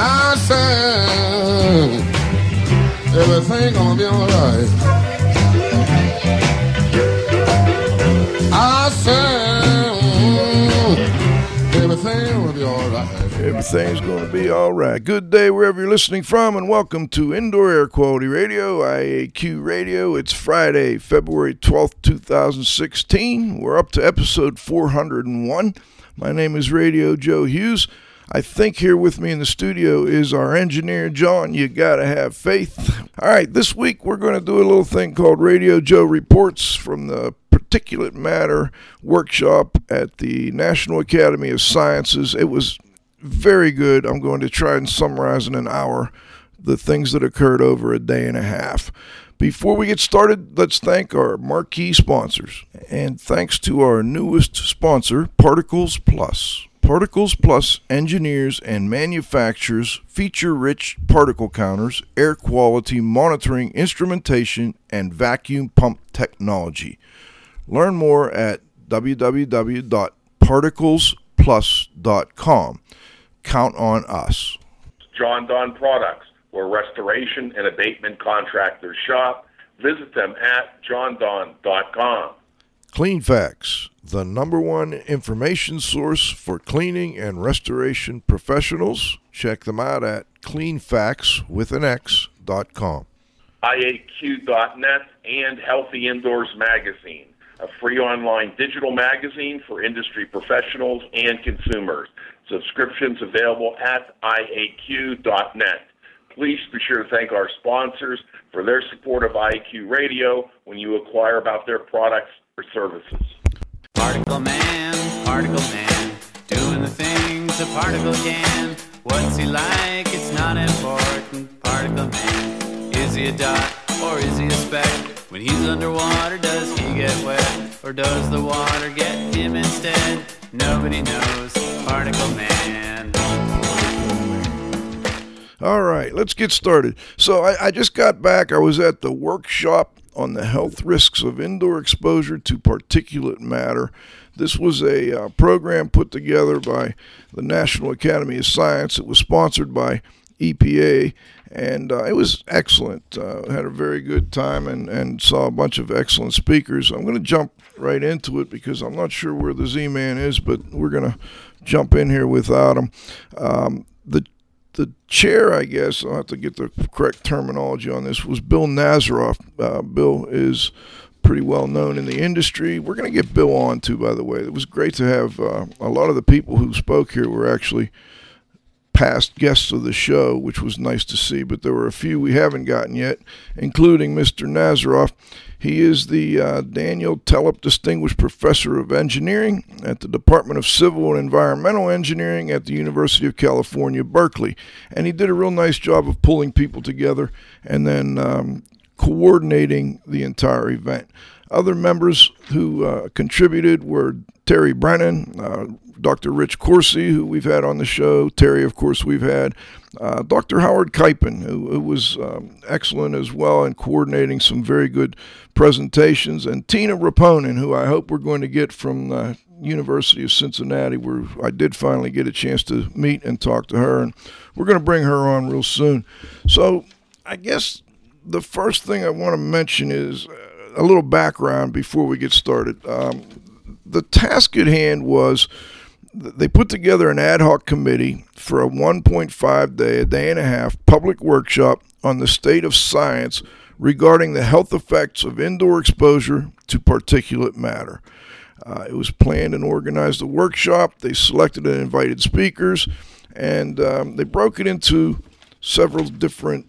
I said everything gonna be alright. I said everything will be alright. Everything's going to be all right. Good day wherever you're listening from, and welcome to Indoor Air Quality Radio, IAQ Radio. It's Friday, February 12th, 2016. We're up to episode 401. My name is Radio Joe Hughes. I think here with me in the studio is our engineer, John. You got to have faith. All right, this week we're going to do a little thing called Radio Joe Reports from the Particulate Matter workshop at the National Academy of Sciences. It was very good. I'm going to try and summarize in an hour the things that occurred over a day and a half. Before we get started, let's thank our marquee sponsors. And thanks to our newest sponsor, Particles Plus. Particles Plus engineers and manufactures feature rich particle counters, air quality monitoring instrumentation, and vacuum pump technology. Learn more at www.particlesplus.com. Count on us. John Don Products, where restoration and abatement contractors shop. Visit them at johndon.com. CleanFacts, the number one information source for cleaning and restoration professionals. Check them out at cleanfacts with an X.com. IAQ.net and Healthy Indoors Magazine, a free online digital magazine for industry professionals and consumers. Subscriptions available at IAQ.net. Please be sure to thank our sponsors for their support of IAQ Radio when you acquire about their products or services. Particle man, particle man, doing the things a particle can. What's he like? It's not important. Particle man, is he a dot or is he a speck? When he's underwater, does he get wet or does the water get him instead? Nobody knows. Particle man. All right, let's get started. So I, I, just got back. I was at the workshop on the health risks of indoor exposure to particulate matter. This was a uh, program put together by the National Academy of Science. It was sponsored by EPA, and uh, it was excellent. Uh, had a very good time and, and saw a bunch of excellent speakers. I'm going to jump right into it because I'm not sure where the Z Man is, but we're going to jump in here without him. Um, the the chair, I guess, I'll have to get the correct terminology on this, was Bill Nazaroff. Uh, Bill is pretty well known in the industry. We're going to get Bill on too, by the way. It was great to have uh, a lot of the people who spoke here were actually past guests of the show, which was nice to see, but there were a few we haven't gotten yet, including Mr. Nazaroff. He is the uh, Daniel Tellep Distinguished Professor of Engineering at the Department of Civil and Environmental Engineering at the University of California, Berkeley. And he did a real nice job of pulling people together and then um, coordinating the entire event. Other members who uh, contributed were Terry Brennan, uh, Dr. Rich Corsi, who we've had on the show, Terry, of course, we've had, uh, Dr. Howard Kipen, who, who was um, excellent as well in coordinating some very good presentations, and Tiina Reponen, who I hope we're going to get from the University of Cincinnati, where I did finally get a chance to meet and talk to her, and we're going to bring her on real soon. So I guess the first thing I want to mention is a little background before we get started. Um, the task at hand was they put together an ad hoc committee for a 1.5 day, a day and a half public workshop on the state of science regarding the health effects of indoor exposure to particulate matter. Uh, it was planned and organized a workshop. They selected and invited speakers, and um, they broke it into several different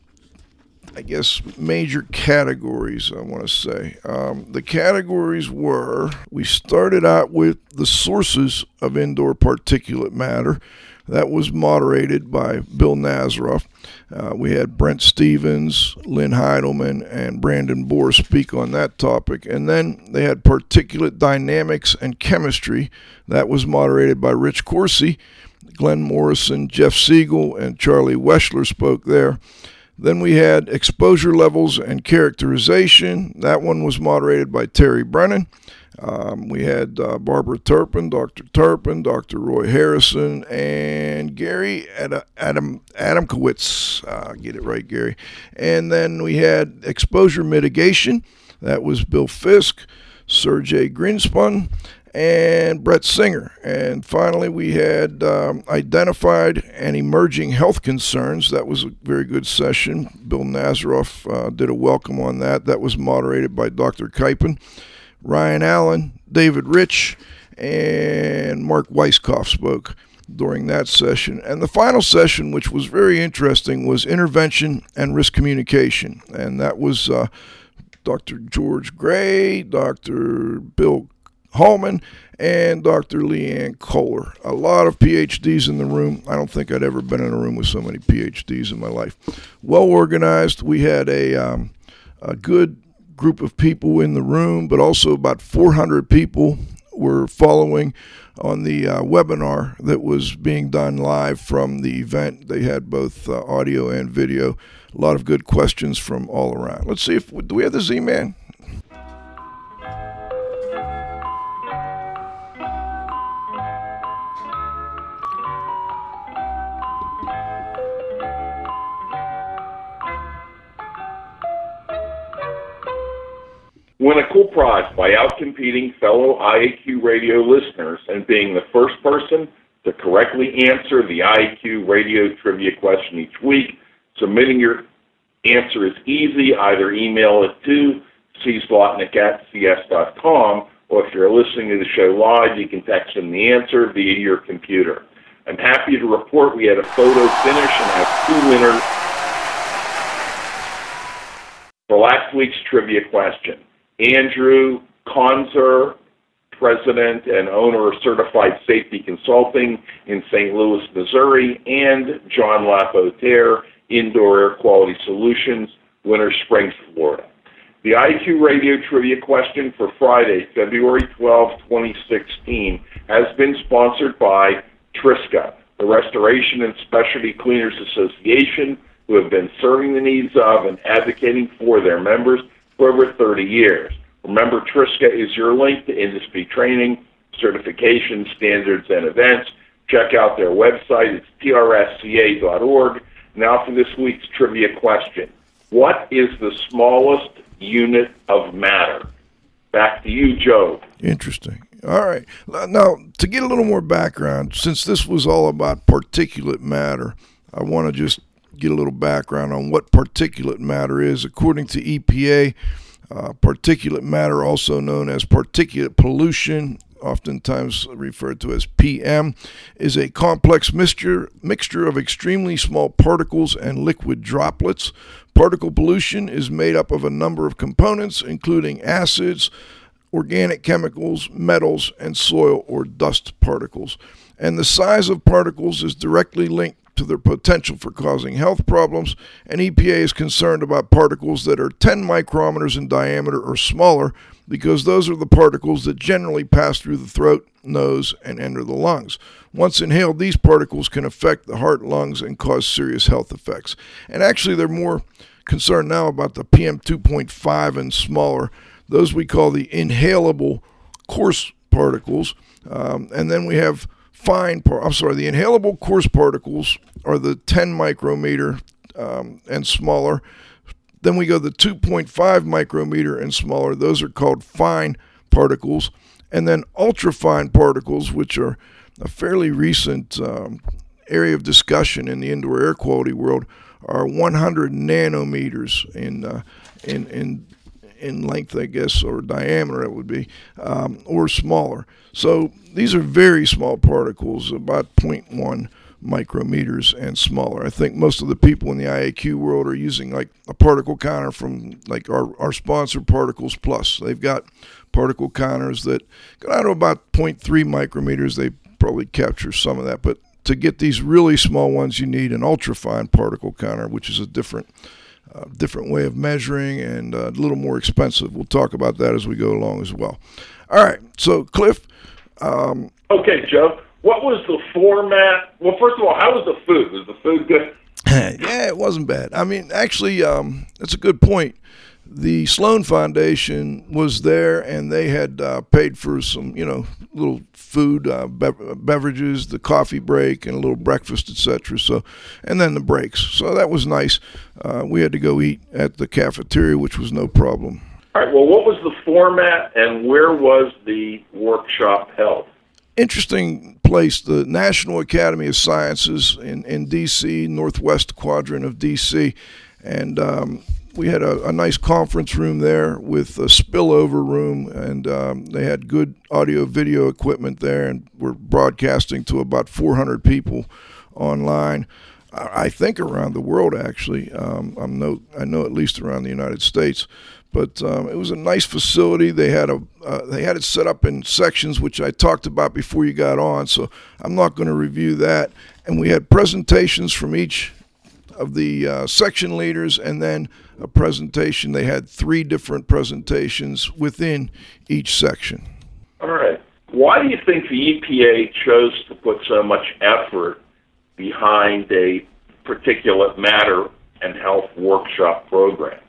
I guess, major categories, I want to say. Um, the categories were we started out with the sources of indoor particulate matter. That was moderated by Bill Nazaroff. Uh, we had Brent Stephens, Lynn Hildemann, and Brandon Boor speak on that topic. And then they had particulate dynamics and chemistry. That was moderated by Rich Corsi. Glenn Morrison, Jeff Siegel, and Charlie Weschler spoke there. Then we had exposure levels and characterization. That one was moderated by Terry Brennan. Um, we had uh, Barbara Turpin, Dr. Turpin, Dr. Roy Harrison, and Gary Ad- Adam Adamkiewicz. Uh, get it right, Gary. And then we had exposure mitigation. That was Bill Fisk, Sergey Grinshpun, and Brett Singer. And finally, we had um, identified and emerging health concerns. That was a very good session. Bill Nazaroff uh, did a welcome on that. That was moderated by Dr. Kipen, Ryan Allen, David Rich, and Marc Weisskopf spoke during that session. And the final session, which was very interesting, was intervention and risk communication. And that was uh, Dr. George Gray, Dr. Bill Hallman, and Dr. Leanne Kohler. A lot of PhDs in the room. I don't think I'd ever been in a room with so many PhDs in my life. Well organized. We had a, um, a good group of people in the room, but also about 400 people were following on the uh, webinar that was being done live from the event. They had both uh, audio and video. A lot of good questions from all around. Let's see if do we have the Z Win a cool prize by outcompeting fellow IAQ radio listeners and being the first person to correctly answer the IAQ radio trivia question each week. Submitting your answer is easy. Either email it to cslotnick at cs.com, or if you're listening to the show live, you can text in the answer via your computer. I'm happy to report we had a photo finish and have two winners for last week's trivia question. Andrew Conzer, president and owner of Certified Safety Consulting in St. Louis, Missouri, and John Lapotere, Indoor Air Quality Solutions, Winter Springs, Florida. The IQ Radio Trivia question for Friday, February 12, 2016, has been sponsored by Triska, the Restoration and Specialty Cleaners Association, who have been serving the needs of and advocating for their members for over 30 years. Remember, Triska is your link to industry training, certification, standards, and events. Check out their website. It's trsca.org. Now for this week's trivia question. What is the smallest unit of matter? Back to you, Joe. Interesting. All right. Now, to get a little more background, since this was all about particulate matter, I want to just get a little background on what particulate matter is. According to EPA, uh, particulate matter, also known as particulate pollution, oftentimes referred to as PM, is a complex mixture, mixture of extremely small particles and liquid droplets. Particle pollution is made up of a number of components, including acids, organic chemicals, metals, and soil or dust particles. And the size of particles is directly linked to their potential for causing health problems, and EPA is concerned about particles that are 10 micrometers in diameter or smaller because those are the particles that generally pass through the throat, nose, and enter the lungs. Once inhaled, these particles can affect the heart, lungs, and cause serious health effects. And actually, they're more concerned now about the PM 2.5 and smaller. Those we call the inhalable coarse particles. Um, and then we have fine, par- I'm sorry, the inhalable coarse particles are the 10 micrometer um, and smaller. Then we go the 2.5 micrometer and smaller. Those are called fine particles. And then ultrafine particles, which are a fairly recent um, area of discussion in the indoor air quality world, are 100 nanometers in uh, in in in length, I guess, or diameter it would be, um, or smaller. So these are very small particles, about 0.1 micrometers and smaller. I think most of the people in the IAQ world are using like a particle counter from like our, our sponsor Particles Plus. They've got particle counters that go down to about 0.3 micrometers. They probably capture some of that, but to get these really small ones, you need an ultrafine particle counter, which is a different uh, different way of measuring and uh, a little more expensive. We'll talk about that as we go along as well. All right, so Cliff. Um, okay, Joe. What was the format? Well, first of all, how was the food? Was the food good? yeah, it wasn't bad. I mean, actually, um, that's a good point. The Sloan Foundation was there, and they had uh, paid for some, you know, little food, uh, bev- beverages, the coffee break, and a little breakfast, etc. So, and then the breaks. So that was nice. Uh, we had to go eat at the cafeteria, which was no problem. All right. Well, what was the format, and where was the workshop held? Interesting place, the National Academy of Sciences in, in D.C., northwest quadrant of D.C., and um, we had a, a, nice conference room there with a spillover room, and um, they had good audio video equipment there, and we're broadcasting to about 400 people online. I think around the world, actually. Um, I'm no, I know at least around the United States, but um, it was a nice facility. They had a, uh, they had it set up in sections, which I talked about before you got on. So I'm not going to review that. And we had presentations from each of the uh, section leaders, and then a presentation. They had three different presentations within each section. All right. Why do you think the EPA chose to put so much effort behind a particulate matter and health workshop program?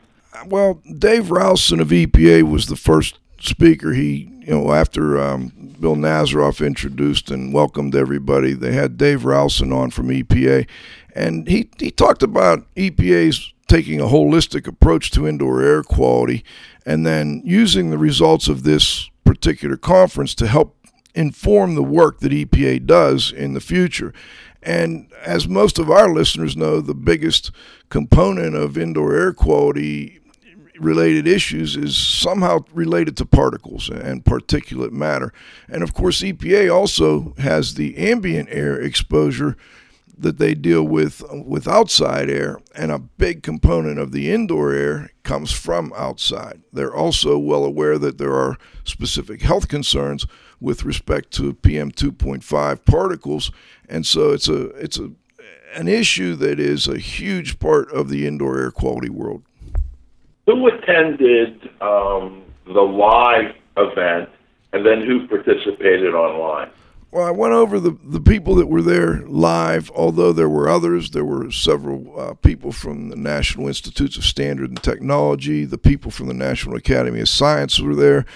Well, Dave Ralston of EPA was the first speaker. He, you know, after um, Bill Nazaroff introduced and welcomed everybody, they had Dave Ralston on from EPA, and he he talked about EPA's taking a holistic approach to indoor air quality and then using the results of this particular conference to help inform the work that EPA does in the future. And as most of our listeners know, the biggest component of indoor air quality related issues is somehow related to particles and particulate matter. And of course, EPA also has the ambient air exposure that they deal with with outside air, and a big component of the indoor air comes from outside. They're also well aware that there are specific health concerns with respect to PM 2.5 particles, and so it's a it's a an issue that is a huge part of the indoor air quality world. Who attended um, the live event, and then who participated online? Well, I went over the, the people that were there live, although there were others. There were several uh, people from the National Institutes of Standard and Technology. The people from the National Academy of Science were there.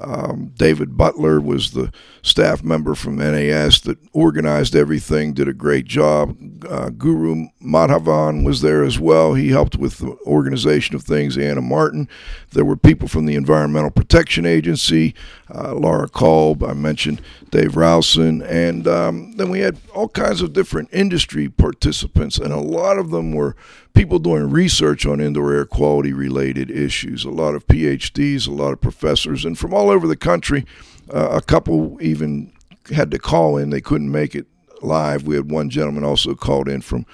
Um, David Butler was the staff member from NAS that organized everything, did a great job. Uh, Guru Madhavan was there as well. He helped with the organization of things. Anna Martin. There were people from the Environmental Protection Agency, uh, Laura Kolb. I mentioned Dave Ralston. And um, then we had all kinds of different industry participants, and a lot of them were people doing research on indoor air quality related issues. A lot of PhDs, a lot of professors, and from all over the country. Uh, a couple even had to call in; they couldn't make it live. We had one gentleman also called in from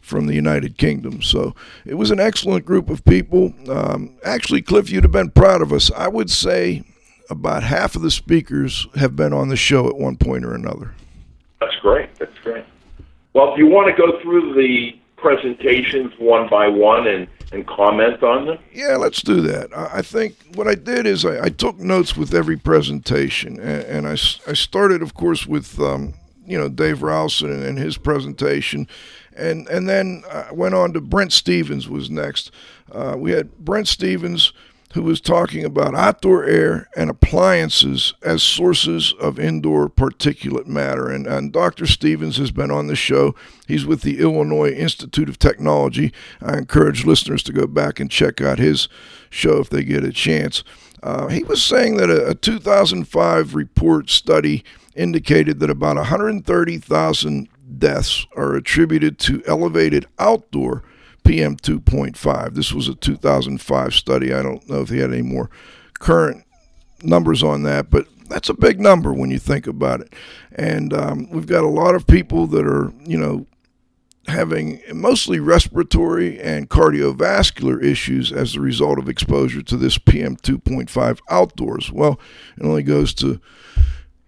from the United Kingdom. So it was an excellent group of people. Um, actually, Cliff, you'd have been proud of us. I would say about half of the speakers have been on the show at one point or another. That's great. That's great. Well, if you want to go through the presentations one by one and, and comment on them? Yeah, let's do that. I think what I did is I, I took notes with every presentation, and, and I, I started, of course, with um, you know Dave Ralston and his presentation, and and then I went on to Brent Stephens was next. Uh, we had Brent Stephens who was talking about outdoor air and appliances as sources of indoor particulate matter. And, and Dr. Stephens has been on the show. He's with the Illinois Institute of Technology. I encourage listeners to go back and check out his show if they get a chance. Uh, he was saying that a, a 2005 report study indicated that about 130,000 deaths are attributed to elevated outdoor PM 2.5. This was a 2005 study. I don't know if he had any more current numbers on that, but that's a big number when you think about it. And um, we've got a lot of people that are, you know, having mostly respiratory and cardiovascular issues as a result of exposure to this PM 2.5 outdoors. Well, it only goes to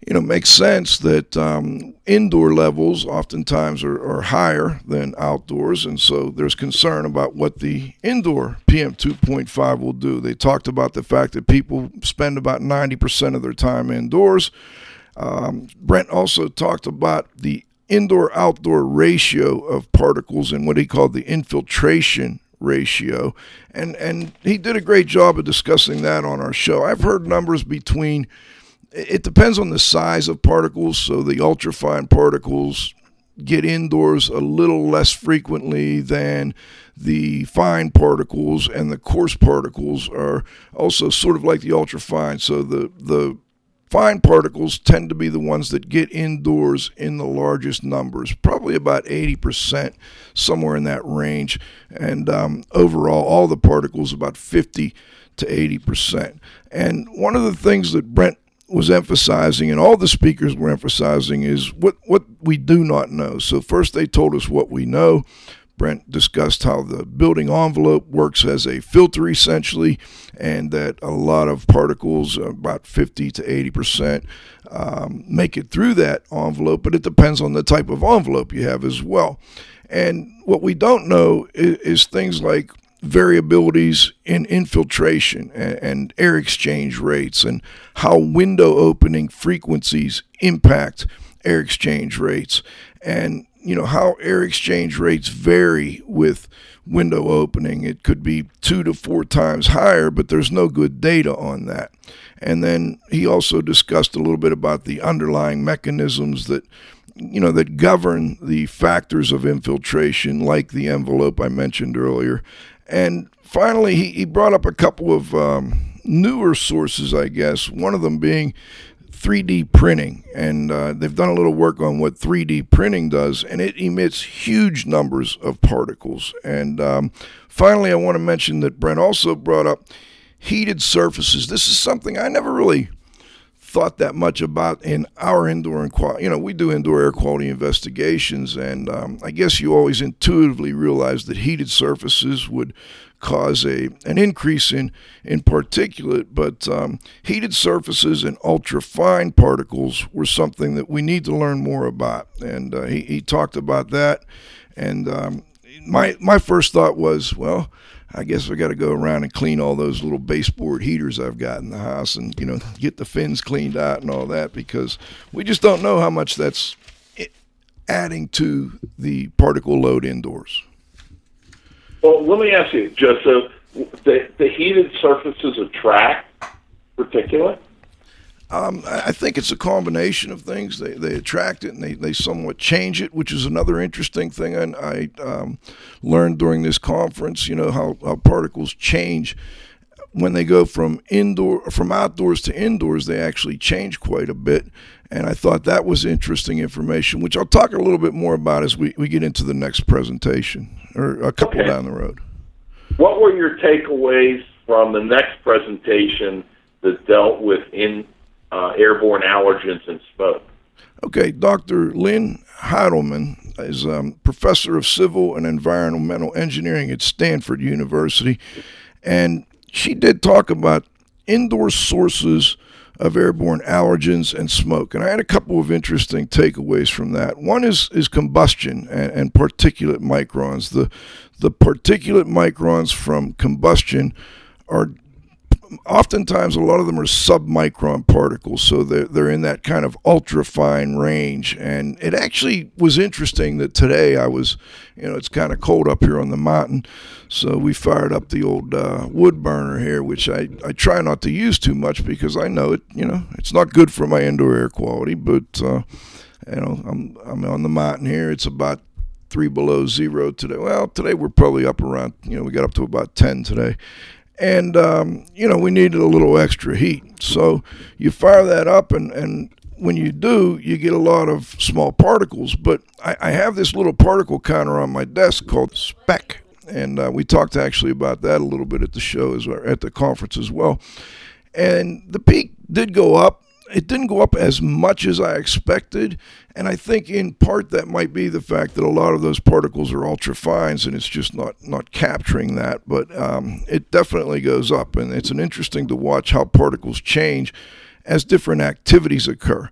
you know, it makes sense that um, indoor levels oftentimes are, are, higher than outdoors, and so there's concern about what the indoor PM 2.5 will do. They talked about the fact that people spend about 90% of their time indoors. Um, Brent also talked about the indoor outdoor ratio of particles and what he called the infiltration ratio. And, and he did a great job of discussing that on our show. I've heard numbers between, it depends on the size of particles. So the ultrafine particles get indoors a little less frequently than the fine particles and the coarse particles are also sort of like the ultrafine. So the, the Fine particles tend to be the ones that get indoors in the largest numbers, probably about 80%, somewhere in that range. And um, overall, all the particles about 50 to 80%. And one of the things that Brent was emphasizing, and all the speakers were emphasizing, is what, what we do not know. So, first they told us what we know. Brent discussed how the building envelope works as a filter essentially, and that a lot of particles, about 50 to 80 percent, um, make it through that envelope, but it depends on the type of envelope you have as well. And what we don't know is, is things like variabilities in infiltration and, and, air exchange rates and how window opening frequencies impact air exchange rates. And you know how air exchange rates vary with window opening. It could be two to four times higher, but there's no good data on that. And then he also discussed a little bit about the underlying mechanisms that you know that govern the factors of infiltration, like the envelope I mentioned earlier. And finally, he, he brought up a couple of um, newer sources, I guess. One of them being 3D printing, and uh, they've done a little work on what 3D printing does, and it emits huge numbers of particles. And um, finally, I want to mention that Brent also brought up heated surfaces. This is something I never really thought that much about in our indoor and you know we do indoor air quality investigations and um, i guess you always intuitively realize that heated surfaces would cause a an increase in in particulate, but um, heated surfaces and ultra fine particles were something that we need to learn more about. And uh, he, he talked about that. And um, my my first thought was, well, I guess I got to go around and clean all those little baseboard heaters I've got in the house, and you know, get the fins cleaned out and all that because we just don't know how much that's adding to the particle load indoors. Well, let me ask you, Joseph, the, the heated surfaces attract particulate? Um, I think it's a combination of things. They, they attract it and they, they somewhat change it, which is another interesting thing I, I um, learned during this conference. You know how, how particles change when they go from indoor from outdoors to indoors. They actually change quite a bit, and I thought that was interesting information, which I'll talk a little bit more about as we, we get into the next presentation or a couple okay. down the road. What were your takeaways from the next presentation that dealt with in uh, airborne allergens and smoke? Okay, Dr. Lynn Hildemann is um, professor of civil and environmental engineering at Stanford University, and she did talk about indoor sources of airborne allergens and smoke. And I had a couple of interesting takeaways from that. One is is combustion and, and particulate microns. The the particulate microns from combustion are oftentimes a lot of them are submicron particles, so they're, they're in that kind of ultra fine range. And it actually was interesting that today I was, you know, it's kind of cold up here on the mountain, so we fired up the old uh, wood burner here, which I, I try not to use too much because I know it, you know, it's not good for my indoor air quality, but, uh, you know, I'm, I'm on the mountain here. It's about three below zero today. Well, today we're probably up around, you know, we got up to about 10 today and um, you know we needed a little extra heat. So you fire that up, and and when you do, you get a lot of small particles. But I, I have this little particle counter on my desk called Speck, and uh, we talked actually about that a little bit at the show as at the conference as well. And the peak did go up it didn't go up as much as I expected. And I think in part that might be the fact that a lot of those particles are ultra fines and it's just not, not capturing that. But um, it definitely goes up. And it's an interesting to watch how particles change as different activities occur.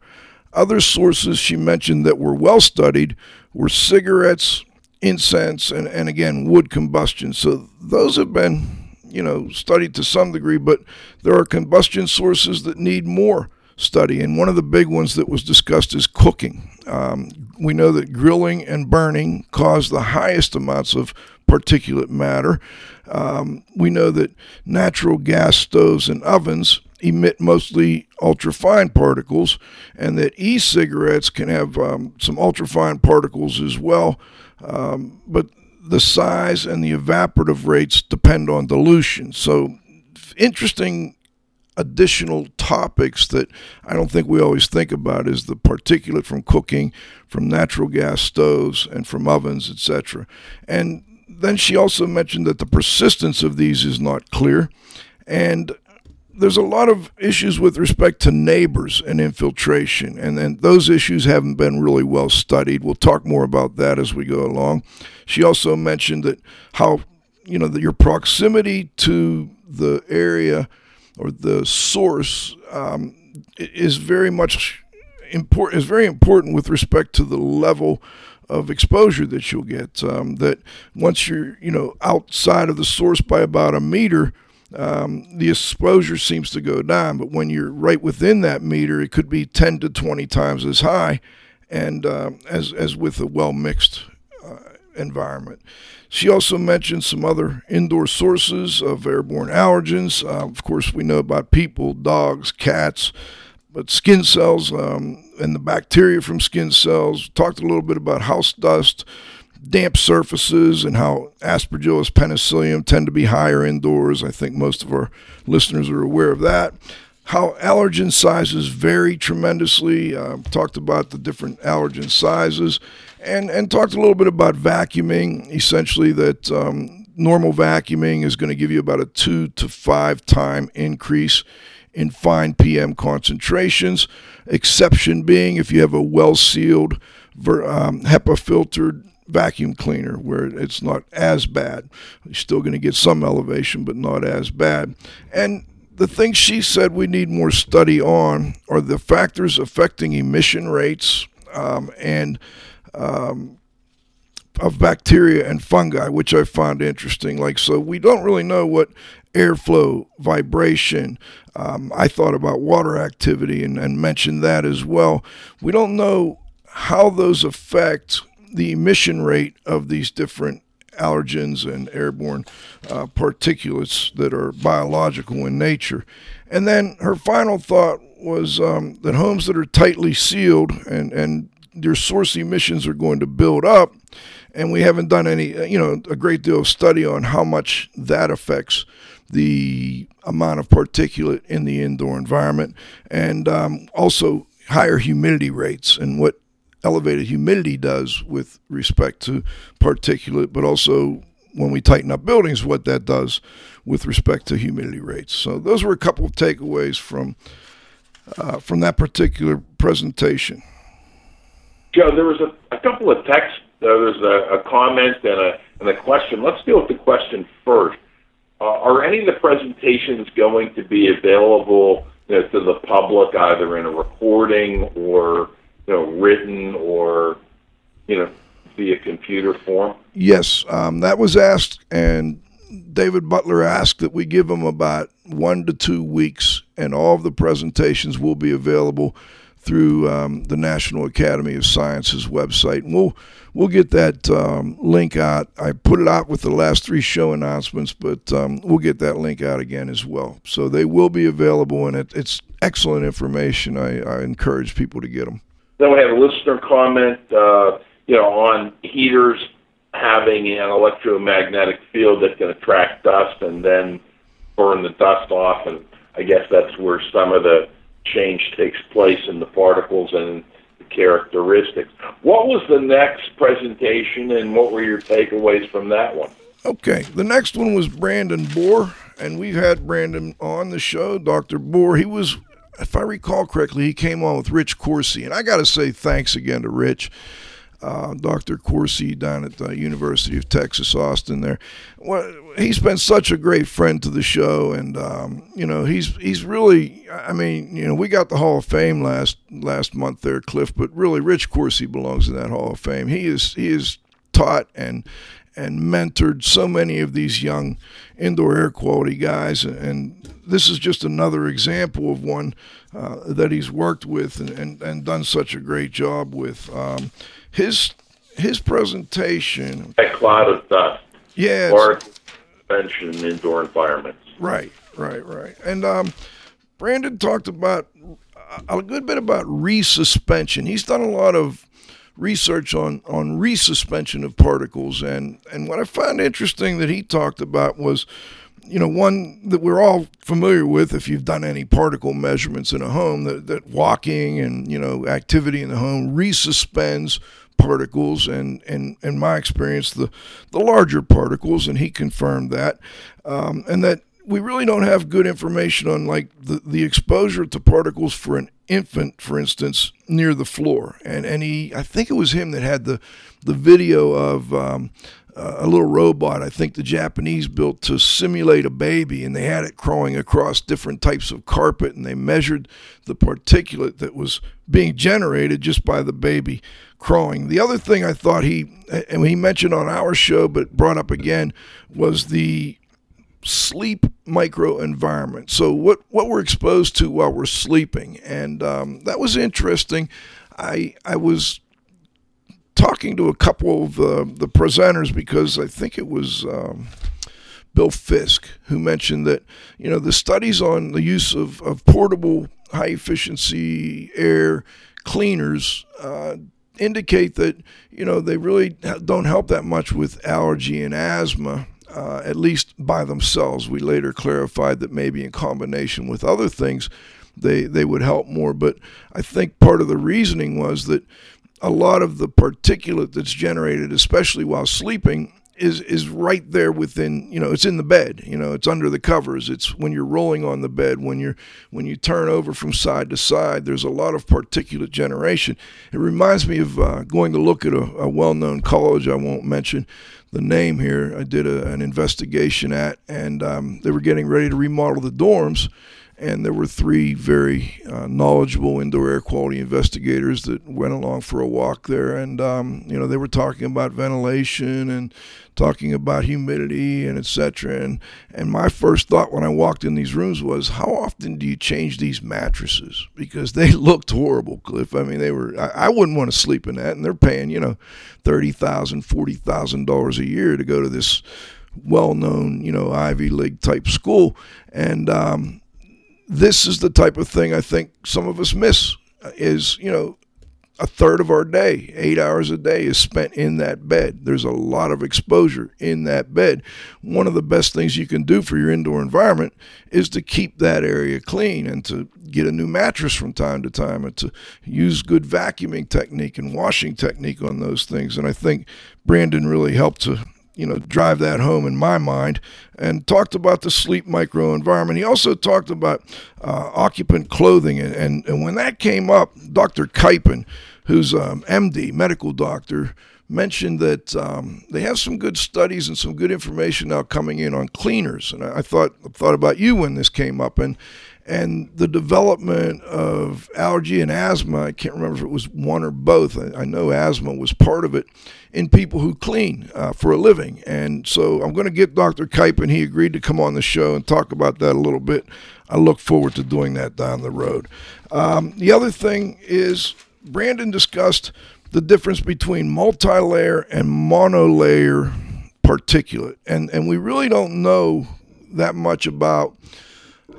Other sources she mentioned that were well studied were cigarettes, incense, and, and again, wood combustion. So those have been you know studied to some degree, but there are combustion sources that need more study. And one of the big ones that was discussed is cooking. Um, we know that grilling and burning cause the highest amounts of particulate matter. Um, we know that natural gas stoves and ovens emit mostly ultrafine particles, and that e cigarettes can have um, some ultrafine particles as well. Um, but the size and the evaporative rates depend on dilution. So, interesting additional topics that I don't think we always think about is the particulate from cooking, from natural gas stoves, and from ovens, etc. And then she also mentioned that the persistence of these is not clear. And there's a lot of issues with respect to neighbors and infiltration, and, and those issues haven't been really well studied. We'll talk more about that as we go along. She also mentioned that how you know that your proximity to the area or the source um, is very much important. Is very important with respect to the level of exposure that you'll get. Um, that once you're you know outside of the source by about a meter um, the exposure seems to go down. But when you're right within that meter, it could be 10 to 20 times as high, and uh, as as with a well mixed uh, environment. She also mentioned some other indoor sources of airborne allergens. Uh, of course, we know about people, dogs, cats, but skin cells um, and the bacteria from skin cells. Talked a little bit about house dust damp surfaces and how Aspergillus penicillium tend to be higher indoors. I think most of our listeners are aware of that. How allergen sizes vary tremendously. Uh, talked about the different allergen sizes and, and talked a little bit about vacuuming. Essentially, that um, normal vacuuming is going to give you about a two to five time increase in fine PM concentrations. Exception being if you have a well sealed, um, HEPA filtered vacuum cleaner where it's not as bad. You're still going to get some elevation, but not as bad. And the things she said we need more study on are the factors affecting emission rates um, and um, of bacteria and fungi, which I found interesting. Like, so we don't really know what airflow, vibration. Um, I thought about water activity and, and mentioned that as well. We don't know how those affect the emission rate of these different allergens and airborne uh, particulates that are biological in nature. And then her final thought was um, that homes that are tightly sealed and, and your source emissions are going to build up. And we haven't done any, uh, you know, a great deal of study on how much that affects the amount of particulate in the indoor environment and um, also higher humidity rates and what elevated humidity does with respect to particulate, but also when we tighten up buildings, what that does with respect to humidity rates. So those were a couple of takeaways from uh, from that particular presentation. Joe, there was a, a couple of texts. There was a, a, comment and a and a question. Let's deal with the question first. Uh, are any of the presentations going to be available you know, to the public, either in a recording or you know, written or, you know, via computer form? Yes, um, that was asked, and David Butler asked that we give him about one to two weeks, and all of the presentations will be available through um, the National Academy of Sciences website. And we'll we'll get that um, link out. I put it out with the last three show announcements, but um, we'll get that link out again as well. So they will be available, and it, it's excellent information. I, I encourage people to get them. Then we have a listener comment, uh, you know, on heaters having an electromagnetic field that can attract dust and then burn the dust off, and I guess that's where some of the change takes place in the particles and the characteristics. What was the next presentation, and what were your takeaways from that one? Okay, the next one was Brandon Boor, and we've had Brandon on the show, Dr. Boor. He was if I recall correctly, he came on with Rich Corsi, And I got to say thanks again to Rich, uh, Dr. Corsi down at the University of Texas, Austin there. Well, he's been such a great friend to the show. And, um, you know, he's he's really, I mean, you know, we got the Hall of Fame last last month there, Cliff, but really Rich Corsi belongs in that Hall of Fame. He is, he is taught and and mentored so many of these young indoor air quality guys. And this is just another example of one uh, that he's worked with and, and, and, done such a great job with. Um, his his presentation. A cloud of dust. Yeah, or suspension in indoor environments. Right, right, right. And um, Brandon talked about a good bit about resuspension. He's done a lot of research on on resuspension of particles, and and what I found interesting that he talked about was. You know, one that we're all familiar with if you've done any particle measurements in a home, that, that walking and, you know, activity in the home resuspends particles and, and in my experience the the larger particles and he confirmed that. Um, and that we really don't have good information on like the, the exposure to particles for an infant for instance near the floor. And and he I think it was him that had the the video of um, a little robot I think the Japanese built to simulate a baby and they had it crawling across different types of carpet and they measured the particulate that was being generated just by the baby crawling. The other thing I thought he and he mentioned on our show but brought up again was the sleep microenvironment. So what what we're exposed to while we're sleeping, and um, that was interesting. I I was talking to a couple of the the presenters because I think it was. Um, Bill Fisk, who mentioned that you know the studies on the use of, of portable high efficiency air cleaners uh, indicate that you know they really don't help that much with allergy and asthma. Uh, at least by themselves. We later clarified that maybe in combination with other things, they they would help more. But I think part of the reasoning was that a lot of the particulate that's generated, especially while sleeping, is is right there within you know it's in the bed you know it's under the covers. It's when you're rolling on the bed when you're when you turn over from side to side there's a lot of particulate generation. It reminds me of uh, going to look at a, a well-known college i won't mention the name here. I did a, an investigation at and um, they were getting ready to remodel the dorms and there were three very uh, knowledgeable indoor air quality investigators that went along for a walk there, and um, you know they were talking about ventilation and talking about humidity and etc. And and my first thought when I walked in these rooms was, how often do you change these mattresses? Because they looked horrible, Cliff. I mean, they were. I, I wouldn't want to sleep in that, and they're paying you know thirty thousand, forty thousand dollars a year to go to this well-known you know Ivy League type school, and um, this is the type of thing I think some of us miss uh, is, you know, a third of our day, eight hours a day, is spent in that bed. There's a lot of exposure in that bed. One of the best things you can do for your indoor environment is to keep that area clean and to get a new mattress from time to time and to use good vacuuming technique and washing technique on those things. And I think Brandon really helped to you know, drive that home in my mind, and talked about the sleep microenvironment. He also talked about uh, occupant clothing, and, and, and when that came up, Dr. Kipen, who's um, MD, medical doctor, mentioned that um, they have some good studies and some good information now coming in on cleaners. And I, I thought I thought about you when this came up, and and the development of allergy and asthma. I can't remember if it was one or both. I, I know asthma was part of it in people who clean uh, for a living. And so I'm going to get Dr. Kipe, and he agreed to come on the show and talk about that a little bit. I look forward to doing that down the road. Um, the other thing is, Brandon discussed the difference between multi-layer and monolayer particulate, and and we really don't know that much about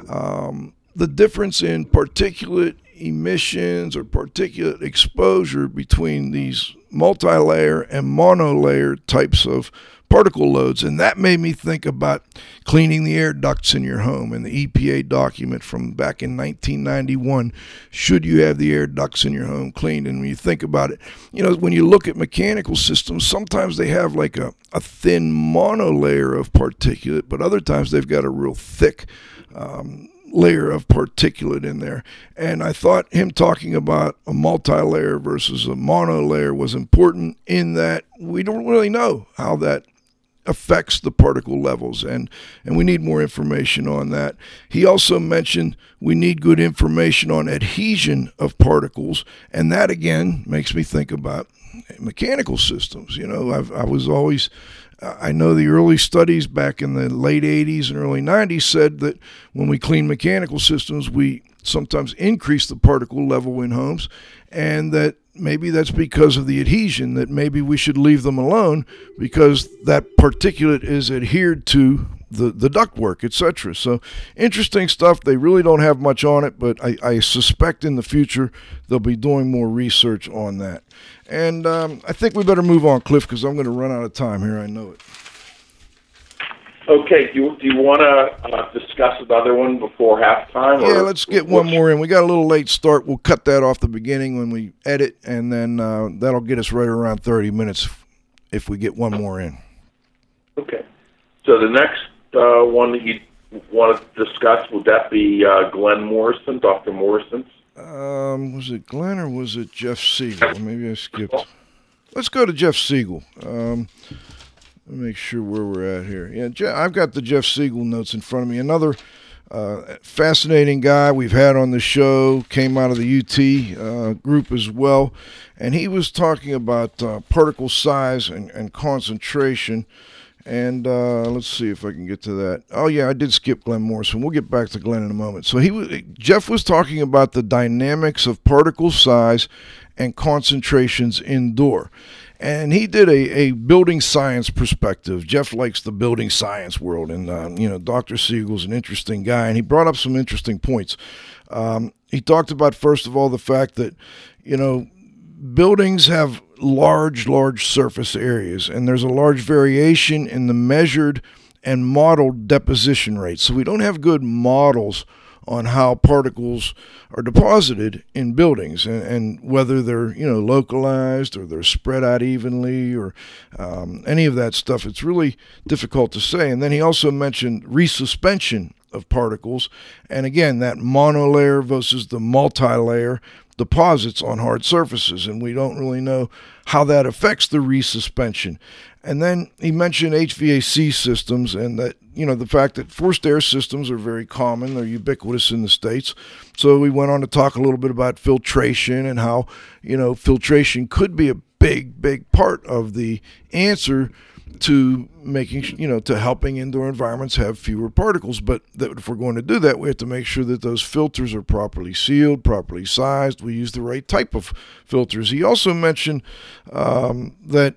um, the difference in particulate emissions or particulate exposure between these multi-layer and monolayer types of particle loads. And that made me think about cleaning the air ducts in your home. And the EPA document from back in 1991 should you have the air ducts in your home cleaned. And when you think about it you know when you look at mechanical systems sometimes they have like a, a thin monolayer of particulate but other times they've got a real thick um, layer of particulate in there. And I thought him talking about a multi layer versus a mono layer was important in that we don't really know how that affects the particle levels and and we need more information on that. He also mentioned we need good information on adhesion of particles and that again makes me think about mechanical systems. You know, I've, I was always I know the early studies back in the late 80s and early 90s said that when we clean mechanical systems, we sometimes increase the particle level in homes, and that maybe that's because of the adhesion, that maybe we should leave them alone because that particulate is adhered to the, the ductwork, etc. So interesting stuff. They really don't have much on it, but I, I suspect in the future they'll be doing more research on that. And um, I think we better move on, Cliff, because I'm going to run out of time here. I know it. Okay, do you, do you want to uh, discuss another one before halftime? Yeah, let's get one more in. We got a little late start. We'll cut that off the beginning when we edit, and then uh, that'll get us right around 30 minutes if we get one more in. Okay. So the next uh, one that you want to discuss, would that be uh, Glenn Morrison, Dr. Morrison? Um, was it Glenn or was it Jeff Siegel? Maybe I skipped. Let's go to Jeff Siegel. Um, let me make sure where we're at here. Yeah, Je- I've got the Jeff Siegel notes in front of me. Another uh, fascinating guy we've had on the show came out of the UT uh, group as well, and he was talking about uh, particle size and, and concentration. And uh, let's see if I can get to that. Oh yeah, I did skip Glenn Morrison. We'll get back to Glenn in a moment. So he was, Jeff was talking about the dynamics of particle size and concentrations indoor. And he did a, a building science perspective. Jeff likes the building science world, and uh, you know Dr. Siegel's an interesting guy, and he brought up some interesting points. Um, he talked about first of all the fact that you know buildings have large, large surface areas, and there's a large variation in the measured and modeled deposition rates. So we don't have good models on how particles are deposited in buildings and, and, whether they're you know localized or they're spread out evenly or um, any of that stuff. It's really difficult to say. And then he also mentioned resuspension of particles, and again that monolayer versus the multi-layer deposits on hard surfaces, and we don't really know how that affects the resuspension. And then he mentioned HVAC systems and that, you know, the fact that forced air systems are very common, they're ubiquitous in the States. So we went on to talk a little bit about filtration and how, you know, filtration could be a big, big part of the answer to making you know to helping indoor environments have fewer particles. But that if we're going to do that we have to make sure that those filters are properly sealed properly sized. We use the right type of filters. He also mentioned um, that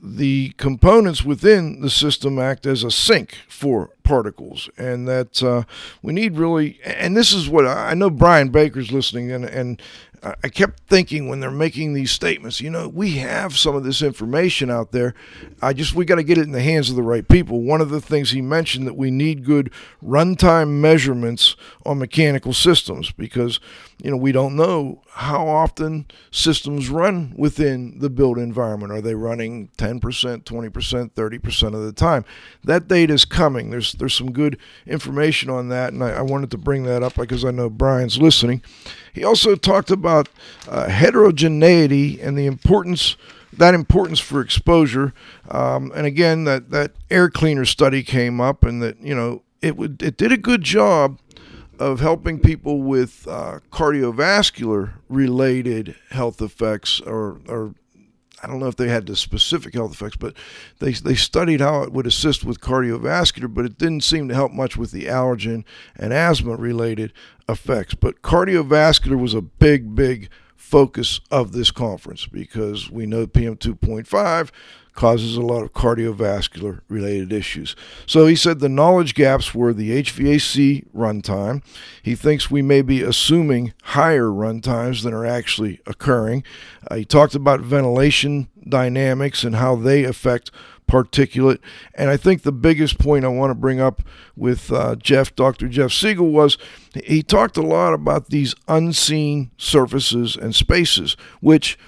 the components within the system act as a sink for particles, and that uh, we need really. And this is what I know. Brian Baker's listening, and and I kept thinking when they're making these statements, you know, we have some of this information out there. I just, we got to get it in the hands of the right people. One of the things he mentioned that we need good runtime measurements on mechanical systems because, you know, we don't know how often systems run within the built environment. Are they running 10%, 20%, 30% of the time? That data is coming. There's, there's some good information on that, and I, I wanted to bring that up because I know Brian's listening. He also talked about uh, heterogeneity and the importance that importance for exposure. Um, and again, that that air cleaner study came up, and that you know it would it did a good job of helping people with uh, cardiovascular related health effects or, or I don't know if they had the specific health effects, but they, they studied how it would assist with cardiovascular, but it didn't seem to help much with the allergen and asthma related effects. But cardiovascular was a big, big focus of this conference because we know PM 2.5 causes a lot of cardiovascular related issues. So he said the knowledge gaps were the HVAC runtime. He thinks we may be assuming higher runtimes than are actually occurring. Uh, he talked about ventilation dynamics and how they affect particulate. And I think the biggest point I want to bring up with uh, Jeff, Dr. Jeff Siegel, was he talked a lot about these unseen surfaces and spaces, which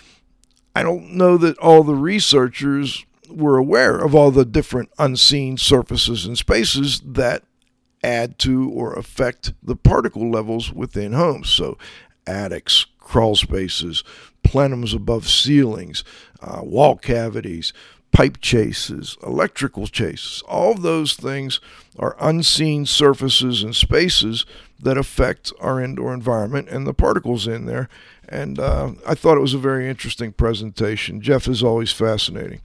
I don't know that all the researchers were aware of all the different unseen surfaces and spaces that add to or affect the particle levels within homes. So, attics, crawl spaces, plenums above ceilings, uh, wall cavities, pipe chases, electrical chases, all those things are unseen surfaces and spaces that affect our indoor environment and the particles in there. And uh, I thought it was a very interesting presentation. Jeff is always fascinating.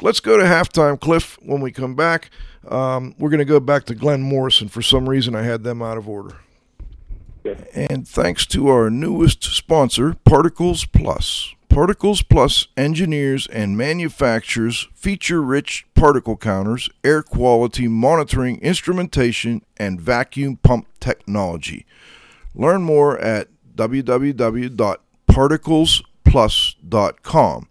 Let's go to halftime, Cliff. When we come back, um, we're going to go back to Glenn Morrison. For some reason, I had them out of order. And thanks to our newest sponsor, Particles Plus. Particles Plus engineers and manufactures feature rich particle counters, air quality monitoring instrumentation, and vacuum pump technology. Learn more at www.particlesplus.com.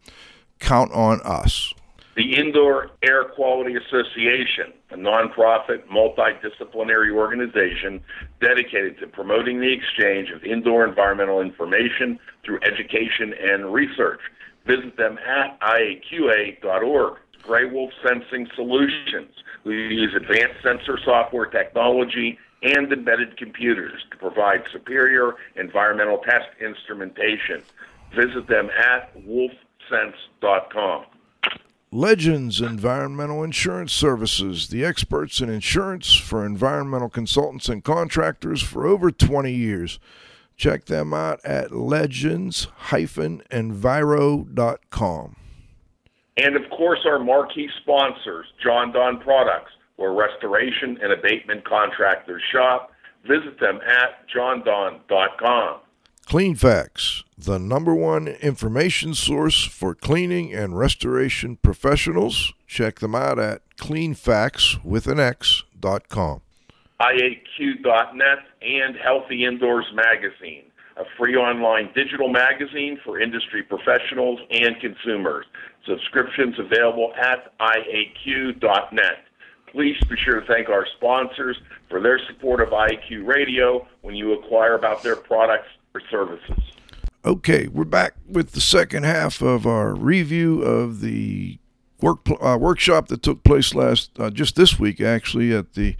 Count on us. The Indoor Air Quality Association, a nonprofit, multidisciplinary organization dedicated to promoting the exchange of indoor environmental information through education and research. Visit them at iaqa.org. Gray Wolf Sensing Solutions. We use advanced sensor software technology and embedded computers to provide superior environmental test instrumentation. Visit them at wolfsense.com. Legends Environmental Insurance Services, the experts in insurance for environmental consultants and contractors for over 20 years. Check them out at legends-enviro.com. And of course, our marquee sponsors, Jon-Don Products, where restoration and abatement contractors shop. Visit them at jondon.com. Cleanfax, the number one information source for cleaning and restoration professionals. Check them out at cleanfax with an X.com. IAQ.net and Healthy Indoors Magazine, a free online digital magazine for industry professionals and consumers. Subscriptions available at IAQ.net. Please be sure to thank our sponsors for their support of IAQ Radio when you acquire about their products or services. Okay, we're back with the second half of our review of the work uh, workshop that took place last uh, just this week actually at the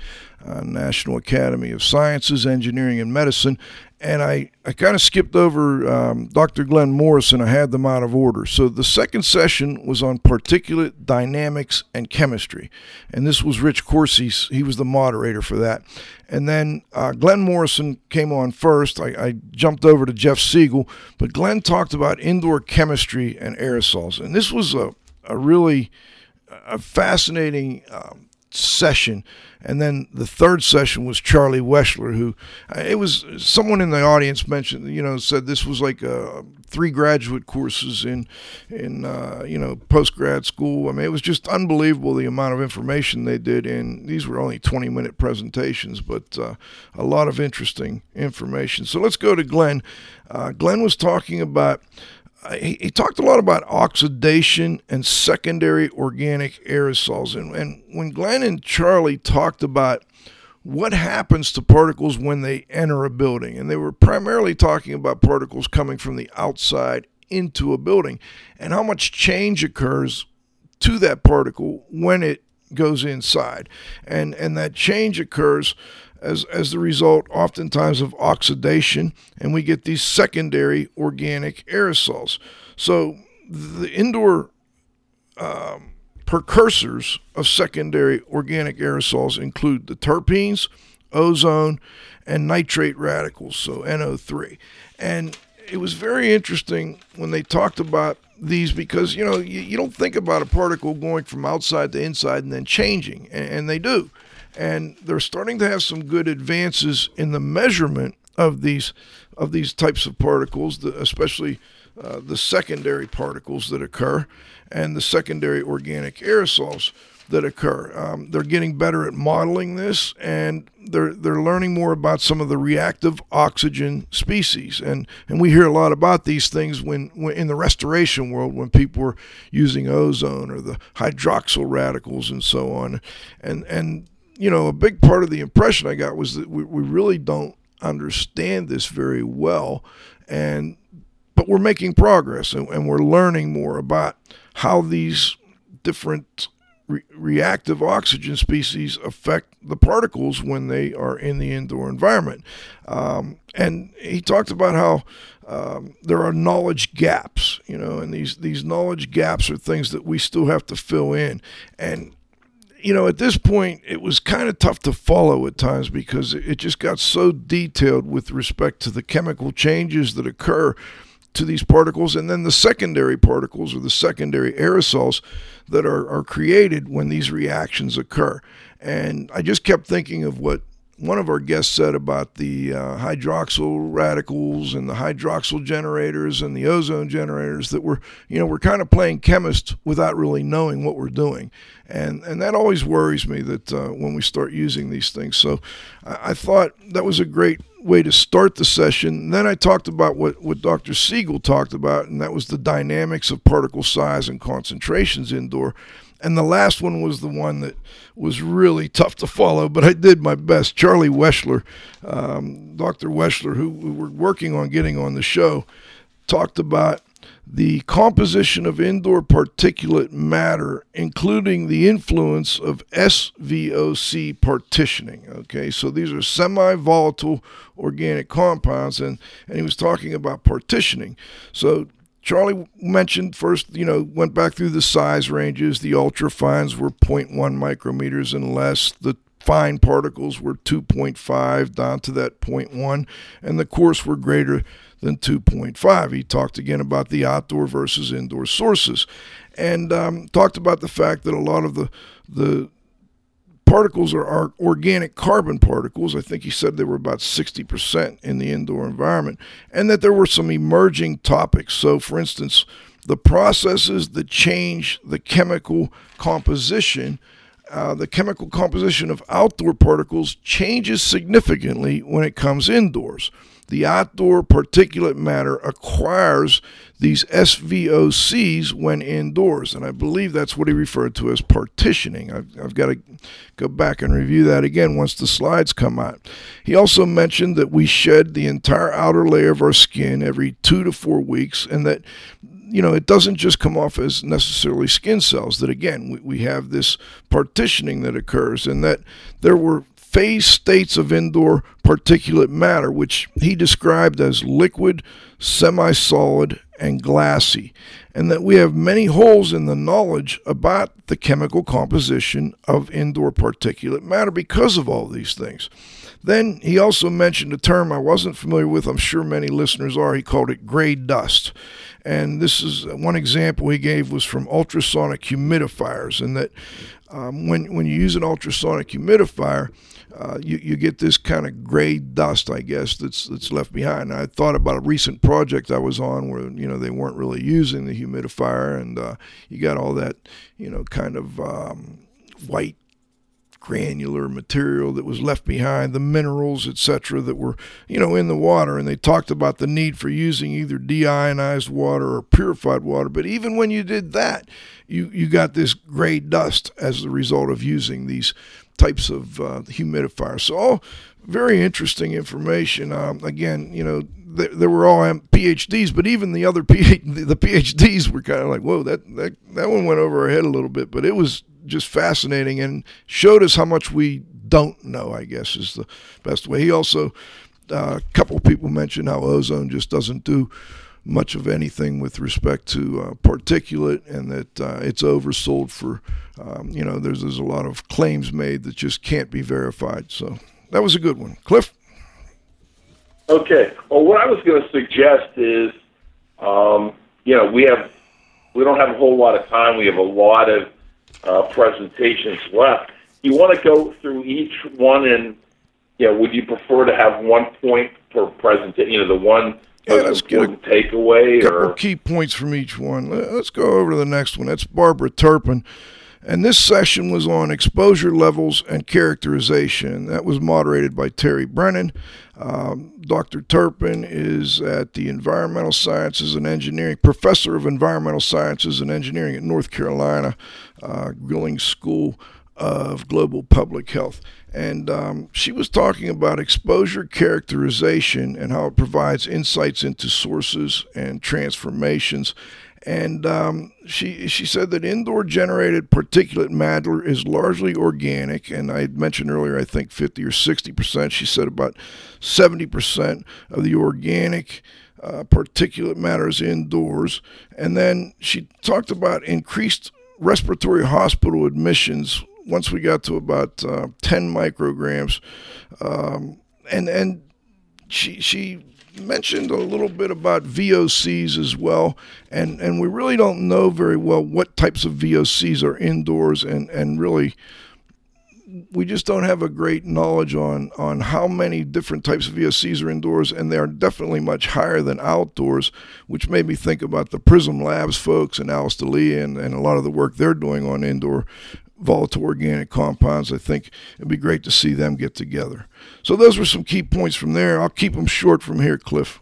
uh, National Academy of Sciences, Engineering, and Medicine. And I, I kind of skipped over um, Dr. Glenn Morrison. I had them out of order. So the second session was on particulate dynamics and chemistry. And this was Rich Corsi. He was the moderator for that. And then uh, Glenn Morrison came on first. I, I jumped over to Jeff Siegel. But Glenn talked about indoor chemistry and aerosols. And this was a, a really a fascinating um, session. And then the third session was Charlie Weschler, who uh, it was someone in the audience mentioned, you know, said this was like uh, three graduate courses in, in uh, you know, post grad school. I mean, it was just unbelievable the amount of information they did. And these were only 20 minute presentations, but uh, a lot of interesting information. So let's go to Glenn. Uh, Glenn was talking about he, talked a lot about oxidation and secondary organic aerosols. And, and when Glenn and Charlie talked about what happens to particles when they enter a building, and they were primarily talking about particles coming from the outside into a building, and how much change occurs to that particle when it goes inside. And, and that change occurs as, as the result, oftentimes, of oxidation, and we get these secondary organic aerosols. So the indoor um, precursors of secondary organic aerosols include the terpenes, ozone, and nitrate radicals, so NO3. And it was very interesting when they talked about these because you know you, you don't think about a particle going from outside to inside and then changing, and, and they do and they're starting to have some good advances in the measurement of these of these types of particles, especially uh, the secondary particles that occur and the secondary organic aerosols that occur. Um, they're getting better at modeling this, and they're they're learning more about some of the reactive oxygen species. and And we hear a lot about these things when, when in the restoration world when people were using ozone or the hydroxyl radicals and so on, and and you know, a big part of the impression I got was that we, we really don't understand this very well. And, but we're making progress and, and we're learning more about how these different re- reactive oxygen species affect the particles when they are in the indoor environment. Um, and he talked about how um, there are knowledge gaps, you know, and these, these knowledge gaps are things that we still have to fill in. And you know, at this point, it was kind of tough to follow at times because it just got so detailed with respect to the chemical changes that occur to these particles and then the secondary particles or the secondary aerosols that are, are created when these reactions occur. And I just kept thinking of what one of our guests said about the uh, hydroxyl radicals and the hydroxyl generators and the ozone generators that we're you know we're kind of playing chemist without really knowing what we're doing and and that always worries me that uh, when we start using these things so I, I, thought that was a great way to start the session and then I talked about what what Dr. Siegel talked about and that was the dynamics of particle size and concentrations indoor and the last one was the one that was really tough to follow, but I did my best. Charlie Weschler, um, Dr. Weschler, who we were working on getting on the show, talked about the composition of indoor particulate matter, including the influence of SVOC partitioning. Okay, so these are semi volatile organic compounds, and, and he was talking about partitioning. So Charlie mentioned first, you know, went back through the size ranges. The ultra fines were 0.1 micrometers and less. The fine particles were 2.5 down to that 0.1, and the coarse were greater than 2.5. He talked again about the outdoor versus indoor sources, and um, talked about the fact that a lot of the the particles are, are organic carbon particles. I think he said they were about 60% in the indoor environment, and that there were some emerging topics. So, for instance, the processes that change the chemical composition. Uh, the chemical composition of outdoor particles changes significantly when it comes indoors the outdoor particulate matter acquires these SVOCs when indoors. And I believe that's what he referred to as partitioning. I've, I've, got to go back and review that again once the slides come out. He also mentioned that we shed the entire outer layer of our skin every two to four weeks and that you know, it doesn't just come off as necessarily skin cells. That again, we, we have this partitioning that occurs, and that there were phase states of indoor particulate matter, which he described as liquid, semi solid, and glassy, and that we have many holes in the knowledge about the chemical composition of indoor particulate matter because of all these things. Then he also mentioned a term I wasn't familiar with, I'm sure many listeners are. He called it gray dust. And this is one example he gave was from ultrasonic humidifiers, and that um, when, when you use an ultrasonic humidifier, uh, you, you get this kind of gray dust, I guess, that's that's left behind. I thought about a recent project I was on where you know they weren't really using the humidifier, and uh, you got all that you know kind of um, white granular material that was left behind, the minerals, etc., that were, you know, in the water. And they talked about the need for using either deionized water or purified water. But even when you did that, you, you got this gray dust as the result of using these types of uh, humidifiers. So, all very interesting information. Um, again, you know, they, were all PhDs, but even the other P- the PhDs were kind of like, whoa, that, that that one went over our head a little bit. But it was just fascinating and showed us how much we don't know. I guess is the best way. He also uh, a couple people mentioned how ozone just doesn't do much of anything with respect to uh, particulate, and that uh, it's oversold for, um, you know, there's there's a lot of claims made that just can't be verified. So that was a good one, Cliff. Okay. Well, what I was going to suggest is, um, you know, we have we don't have a whole lot of time. We have a lot of uh, presentations left. You want to go through each one, and you know, would you prefer to have one point per presentation? You know, the one yeah, let's get a takeaway couple or key points from each one. Let's go over to the next one. That's Barbara Turpin. And this session was on exposure levels and characterization. That was moderated by Terry Brennan. Um, Dr. Turpin is at the Environmental Sciences and Engineering, professor of Environmental Sciences and Engineering at North Carolina uh, School of Global Public Health. And um, she was talking about exposure characterization and how it provides insights into sources and transformations. And um, she she said that indoor generated particulate matter is largely organic, and I mentioned earlier I think 50 or 60 percent. She said about 70 percent of the organic uh, particulate matter is indoors, and then she talked about increased respiratory hospital admissions once we got to about uh, 10 micrograms. Um, and and she, she mentioned a little bit about VOCs as well, and, and we really don't know very well what types of VOCs are indoors and, and really we just don't have a great knowledge on on how many different types of VOCs are indoors, and they are definitely much higher than outdoors, which made me think about the Prism Labs folks and Alice Delia and, and a lot of the work they're doing on indoor volatile organic compounds. I think it'd be great to see them get together. So those were some key points from there. I'll keep them short from here, Cliff.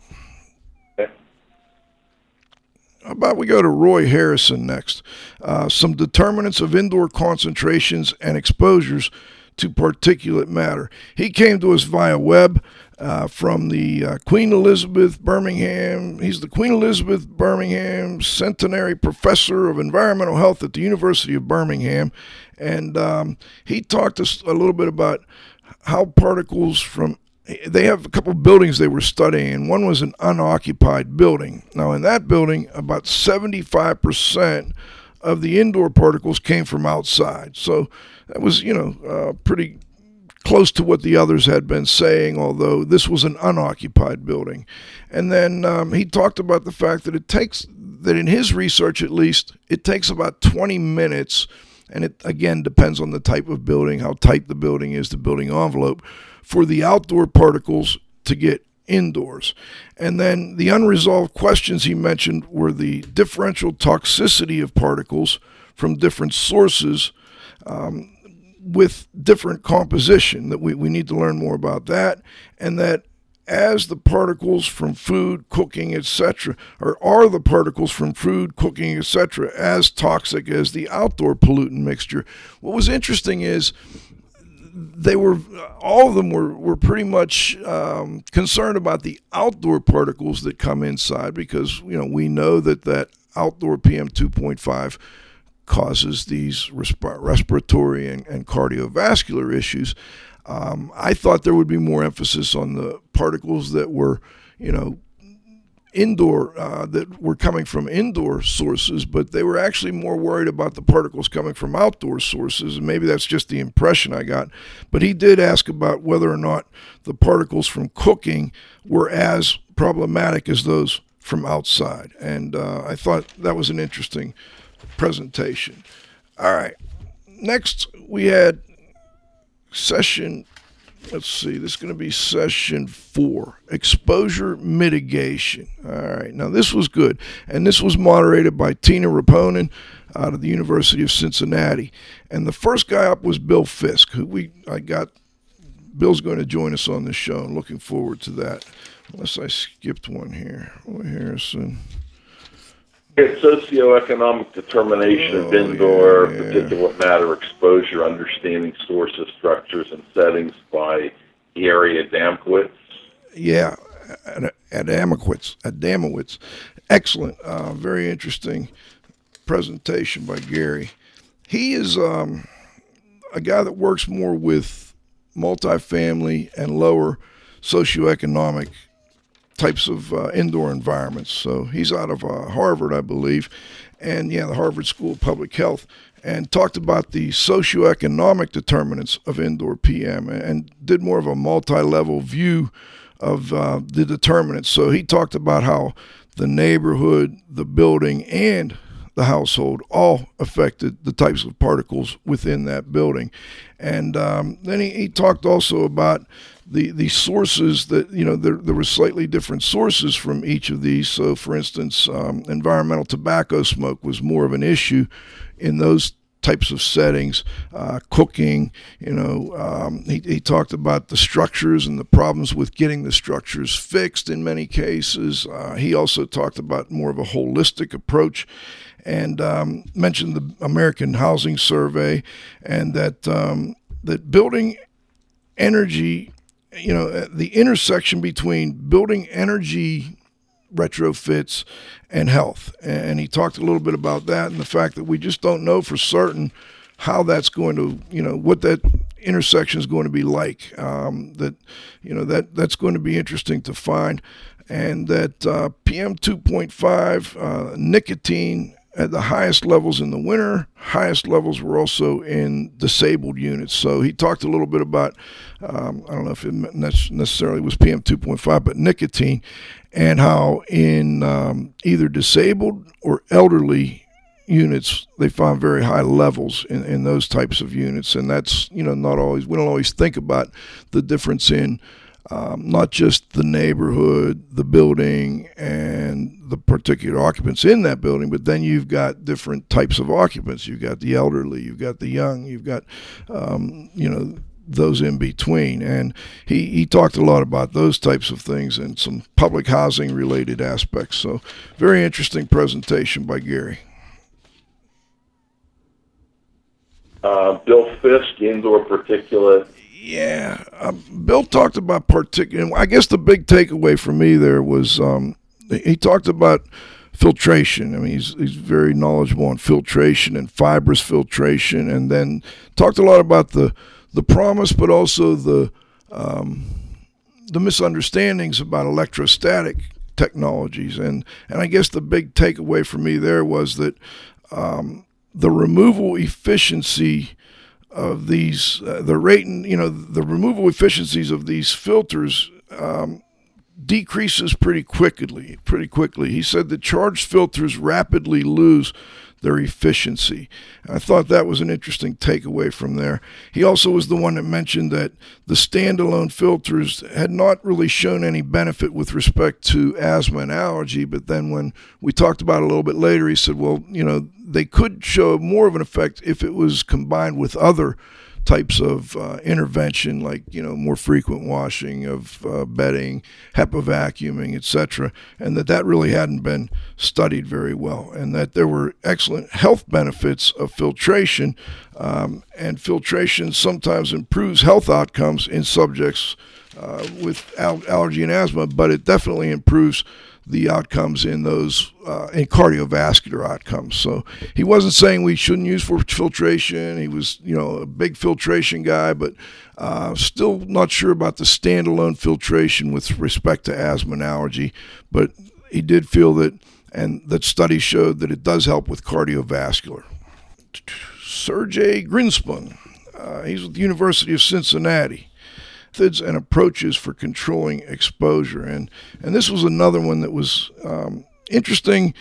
How about we go to Roy Harrison next? Uh, some determinants of indoor concentrations and exposures to particulate matter. He came to us via web uh, from the uh, Queen Elizabeth Birmingham. He's the Queen Elizabeth Birmingham Centenary Professor of Environmental Health at the University of Birmingham. And um, he talked us a little bit about how particles from they have a couple buildings they were studying, and one was an unoccupied building. Now, in that building, about 75% of the indoor particles came from outside. So that was, you know, uh, pretty close to what the others had been saying, although this was an unoccupied building. And then um, he talked about the fact that it takes, that in his research at least, it takes about 20 minutes, and it again depends on the type of building, how tight the building is, the building envelope for the outdoor particles to get indoors. And then the unresolved questions he mentioned were the differential toxicity of particles from different sources um, with different composition, that we, we need to learn more about that, and that as the particles from food, cooking, etc., or are the particles from food, cooking, etc., as toxic as the outdoor pollutant mixture. What was interesting is they were all of them were were pretty much um, concerned about the outdoor particles that come inside because you know we know that that outdoor PM two point five causes these resp- respiratory and, and, cardiovascular issues. Um, I thought there would be more emphasis on the particles that were, you know, indoor uh, that were coming from indoor sources, but they were actually more worried about the particles coming from outdoor sources. And maybe that's just the impression I got. But he did ask about whether or not the particles from cooking were as problematic as those from outside. And uh, I thought that was an interesting presentation. All right. Next, we had session let's see, this is going to be session four exposure mitigation. All right, now this was good, and this was moderated by Tiina Reponen out of the University of Cincinnati. And the first guy up was Bill Fisk, who we I got. Bill's going to join us on this show. I'm looking forward to that. Unless I skipped one here. Roy Harrison. It's socioeconomic determination Oh, of indoor yeah, yeah. particulate matter exposure, understanding sources, structures, and settings by Gary Adamkiewicz. Yeah, at, at at Damowitz. Excellent. Uh, very interesting presentation by Gary. He is um, a guy that works more with multifamily and lower socioeconomic types of uh, indoor environments. So he's out of uh, Harvard, I believe, and yeah, the Harvard School of Public Health, and talked about the socioeconomic determinants of indoor PM and did more of a multi-level view of uh, the determinants. So he talked about how the neighborhood, the building, and the household all affected the types of particles within that building. And um, then he, he talked also about the, the sources that, you know, there, there were slightly different sources from each of these. So, for instance, um, environmental tobacco smoke was more of an issue in those types of settings, uh, cooking. You know, um, he, he talked about the structures and the problems with getting the structures fixed in many cases. Uh, he also talked about more of a holistic approach and um, mentioned the American Housing Survey and that um, that building energy, you know, uh, the intersection between building energy retrofits and health. And he talked a little bit about that and the fact that we just don't know for certain how that's going to, you know, what that intersection is going to be like. Um, that, you know, that that's going to be interesting to find. And that uh, PM 2.5, uh, nicotine at the highest levels in the winter. Highest levels were also in disabled units. So he talked a little bit about, um, I don't know if it necessarily was PM 2.5, but nicotine, and how in um, either disabled or elderly units, they found very high levels in, in those types of units, and that's you know not always we don't always think about the difference in um, not just the neighborhood, the building, and the particular occupants in that building, but then you've got different types of occupants. You've got the elderly, you've got the young, you've got um, you know those in between. And he, he talked a lot about those types of things and some public housing related aspects. So, very interesting presentation by Gary. Uh, Bill Fisk, indoor particulate. Yeah, um, Bill talked about particulate. I guess the big takeaway for me there was um, he talked about filtration. I mean, he's he's very knowledgeable on filtration and fibrous filtration, and then talked a lot about the the promise, but also the um, the misunderstandings about electrostatic technologies. And and I guess the big takeaway for me there was that um, the removal efficiency of these uh, the rate and you know the removal efficiencies of these filters um, decreases pretty quickly pretty quickly. He said the charged filters rapidly lose their efficiency. I thought that was an interesting takeaway from there. He also was the one that mentioned that the standalone filters had not really shown any benefit with respect to asthma and allergy, but then when we talked about it a little bit later, he said, well, you know, they could show more of an effect if it was combined with other types of uh, intervention, like you know more frequent washing of uh, bedding, HEPA vacuuming, etc., and that that really hadn't been studied very well, and that there were excellent health benefits of filtration, um, and filtration sometimes improves health outcomes in subjects uh, with al- allergy and asthma, but it definitely improves the outcomes in those uh, in cardiovascular outcomes. So he wasn't saying we shouldn't use for filtration. He was, you know, a big filtration guy, but uh, still not sure about the standalone filtration with respect to asthma and allergy. But he did feel that, and that study showed that it does help with cardiovascular. Sergey Grinshpun, uh, he's with the University of Cincinnati methods and approaches for controlling exposure. And and this was another one that was um, interesting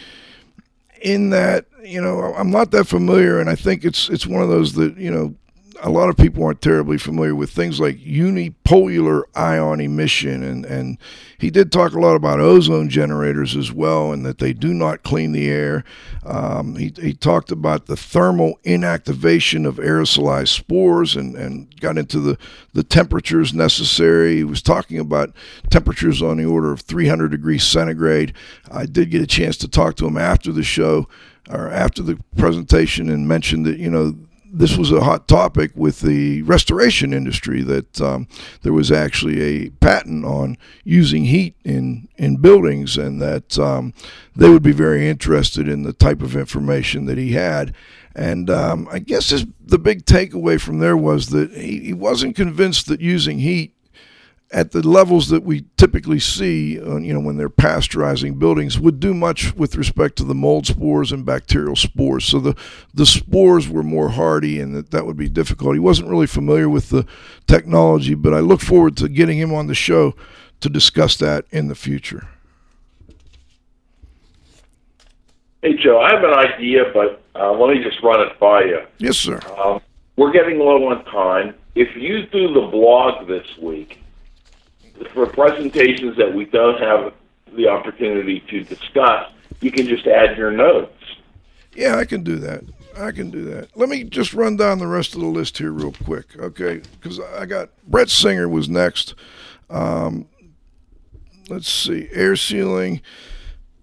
in that you know I'm not that familiar, and I think it's it's one of those that you know a lot of people aren't terribly familiar with things like unipolar ion emission, and, and he did talk a lot about ozone generators as well, and that they do not clean the air. Um, he, he talked about the thermal inactivation of aerosolized spores and, and got into the, the temperatures necessary. He was talking about temperatures on the order of 300 degrees centigrade. I did get a chance to talk to him after the show or after the presentation and mentioned that, you know, this was a hot topic with the restoration industry that um, there was actually a patent on using heat in, in buildings and that um, they would be very interested in the type of information that he had. And um, I guess his, the big takeaway from there was that he, he wasn't convinced that using heat at the levels that we typically see, uh, you know, when they're pasteurizing buildings, would do much with respect to the mold spores and bacterial spores. So the the spores were more hardy, and that that would be difficult. He wasn't really familiar with the technology, but I look forward to getting him on the show to discuss that in the future. Hey, Joe, I have an idea, but uh, let me just run it by you. Yes, sir. Um, we're getting low on time. If you do the blog this week, for presentations that we don't have the opportunity to discuss, you can just add your notes. Yeah, I can do that. I can do that. Let me just run down the rest of the list here real quick, okay? Because I got Brett Singer was next. Um, let's see, air sealing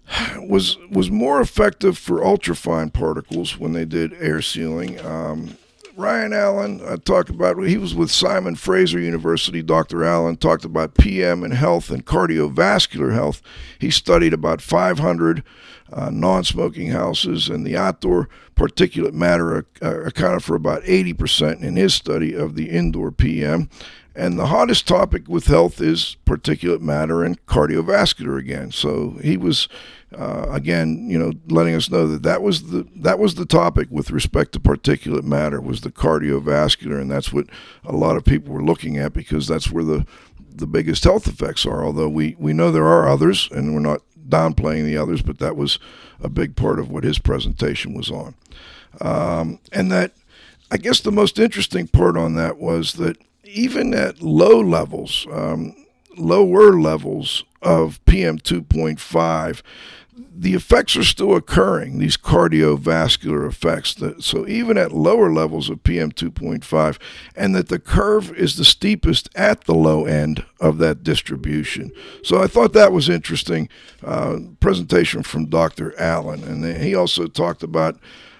was was more effective for ultrafine particles when they did air sealing. Um, Ryan Allen uh, talked about, he was with Simon Fraser University. Dr. Allen talked about PM and health and cardiovascular health. He studied about 500 uh, non smoking houses, and the outdoor particulate matter uh, accounted for about 80% in his study of the indoor PM. And the hottest topic with health is particulate matter and cardiovascular again. So he was, uh, again, you know, letting us know that that was the that was the topic with respect to particulate matter was the cardiovascular, and that's what a lot of people were looking at because that's where the the biggest health effects are. Although we we know there are others, and we're not downplaying the others, but that was a big part of what his presentation was on. Um, and that, I guess, the most interesting part on that was that even at low levels, um, lower levels of PM 2.5, the effects are still occurring, these cardiovascular effects. That, so even at lower levels of PM 2.5, and that the curve is the steepest at the low end of that distribution. So I thought that was interesting. Uh, presentation from Dr. Allen, and he also talked about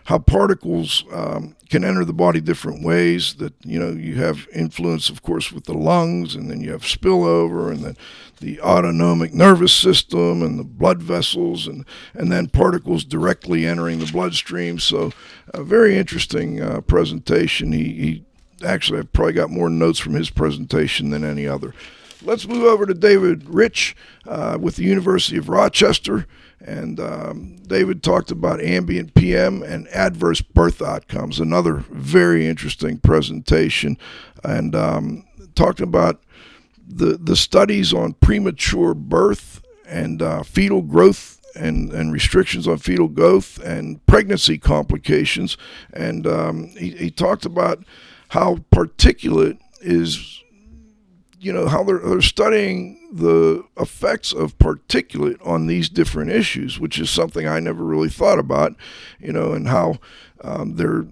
how particles um, can enter the body different ways. That you know you have influence, of course, with the lungs, and then you have spillover, and then the autonomic nervous system and the blood vessels, and and then particles directly entering the bloodstream. So, a very interesting uh, presentation. He, he actually I've probably got more notes from his presentation than any other. Let's move over to David Rich uh, with the University of Rochester. And um, David talked about ambient PM and adverse birth outcomes, another very interesting presentation, and um, talked about the, the studies on premature birth and uh, fetal growth and, and restrictions on fetal growth and pregnancy complications. And um, he, he talked about how particulate is you know how they're, they're studying the effects of particulate on these different issues, which is something I never really thought about, you know, and how um, there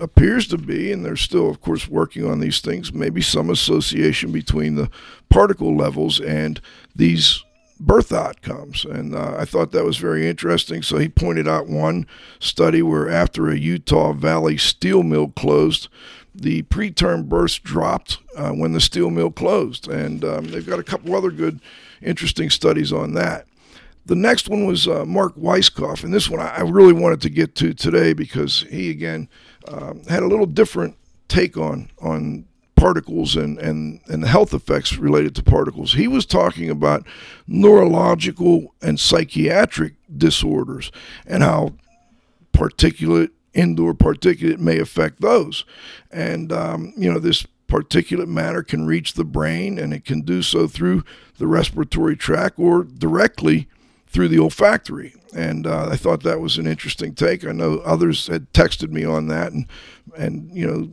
appears to be, and they're still, of course, working on these things. Maybe some association between the particle levels and these birth outcomes. And uh, I thought that was very interesting. So he pointed out one study where after a Utah Valley steel mill closed, the preterm births dropped uh, when the steel mill closed. And um, they've got a couple other good, interesting studies on that. The next one was uh, Marc Weisskopf, and this one I really wanted to get to today because he again um, had a little different take on on particles and, and, and the health effects related to particles. He was talking about neurological and psychiatric disorders and how particulate indoor particulate may affect those. And, um, you know, this particulate matter can reach the brain and it can do so through the respiratory tract or directly through the olfactory. And uh, I thought that was an interesting take. I know others had texted me on that and, and you know,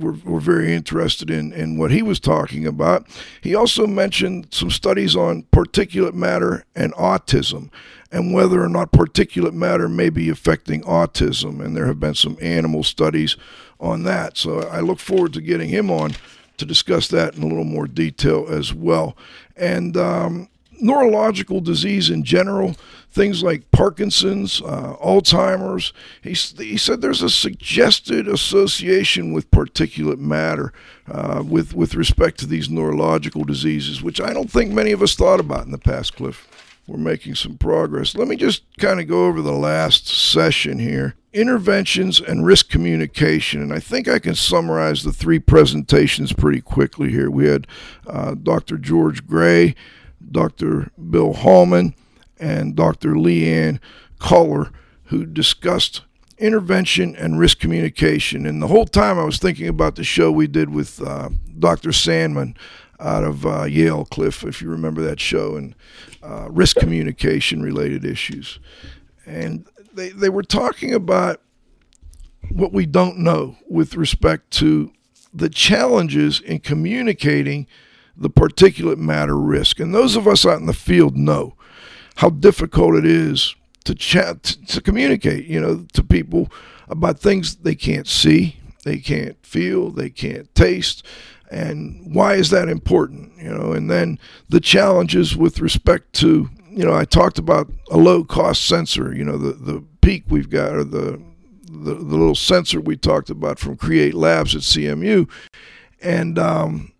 were, were very interested in, in what he was talking about. He also mentioned some studies on particulate matter and autism and whether or not particulate matter may be affecting autism. And there have been some animal studies on that. So I look forward to getting him on to discuss that in a little more detail as well. And um, neurological disease in general, things like Parkinson's, uh, Alzheimer's. He, he said there's a suggested association with particulate matter uh, with, with respect to these neurological diseases, which I don't think many of us thought about in the past, Cliff. We're making some progress. Let me just kind of go over the last session here interventions and risk communication. And I think I can summarize the three presentations pretty quickly here. We had uh, Dr. George Gray Dr. Bill Hallman and Dr. Leanne Culler, who discussed intervention and risk communication. And the whole time I was thinking about the show we did with uh, Dr. Sandman out of uh, Yale Cliff, if you remember that show, and uh, risk communication related issues. And they, they were talking about what we don't know with respect to the challenges in communicating the particulate matter risk. And those of us out in the field know how difficult it is to chat, to communicate, you know, to people about things they can't see, they can't feel, they can't taste. And why is that important? You know, and then the challenges with respect to, you know, I talked about a low cost sensor, you know, the, the peak we've got or the, the, the little sensor we talked about from Create Labs at CMU. And um,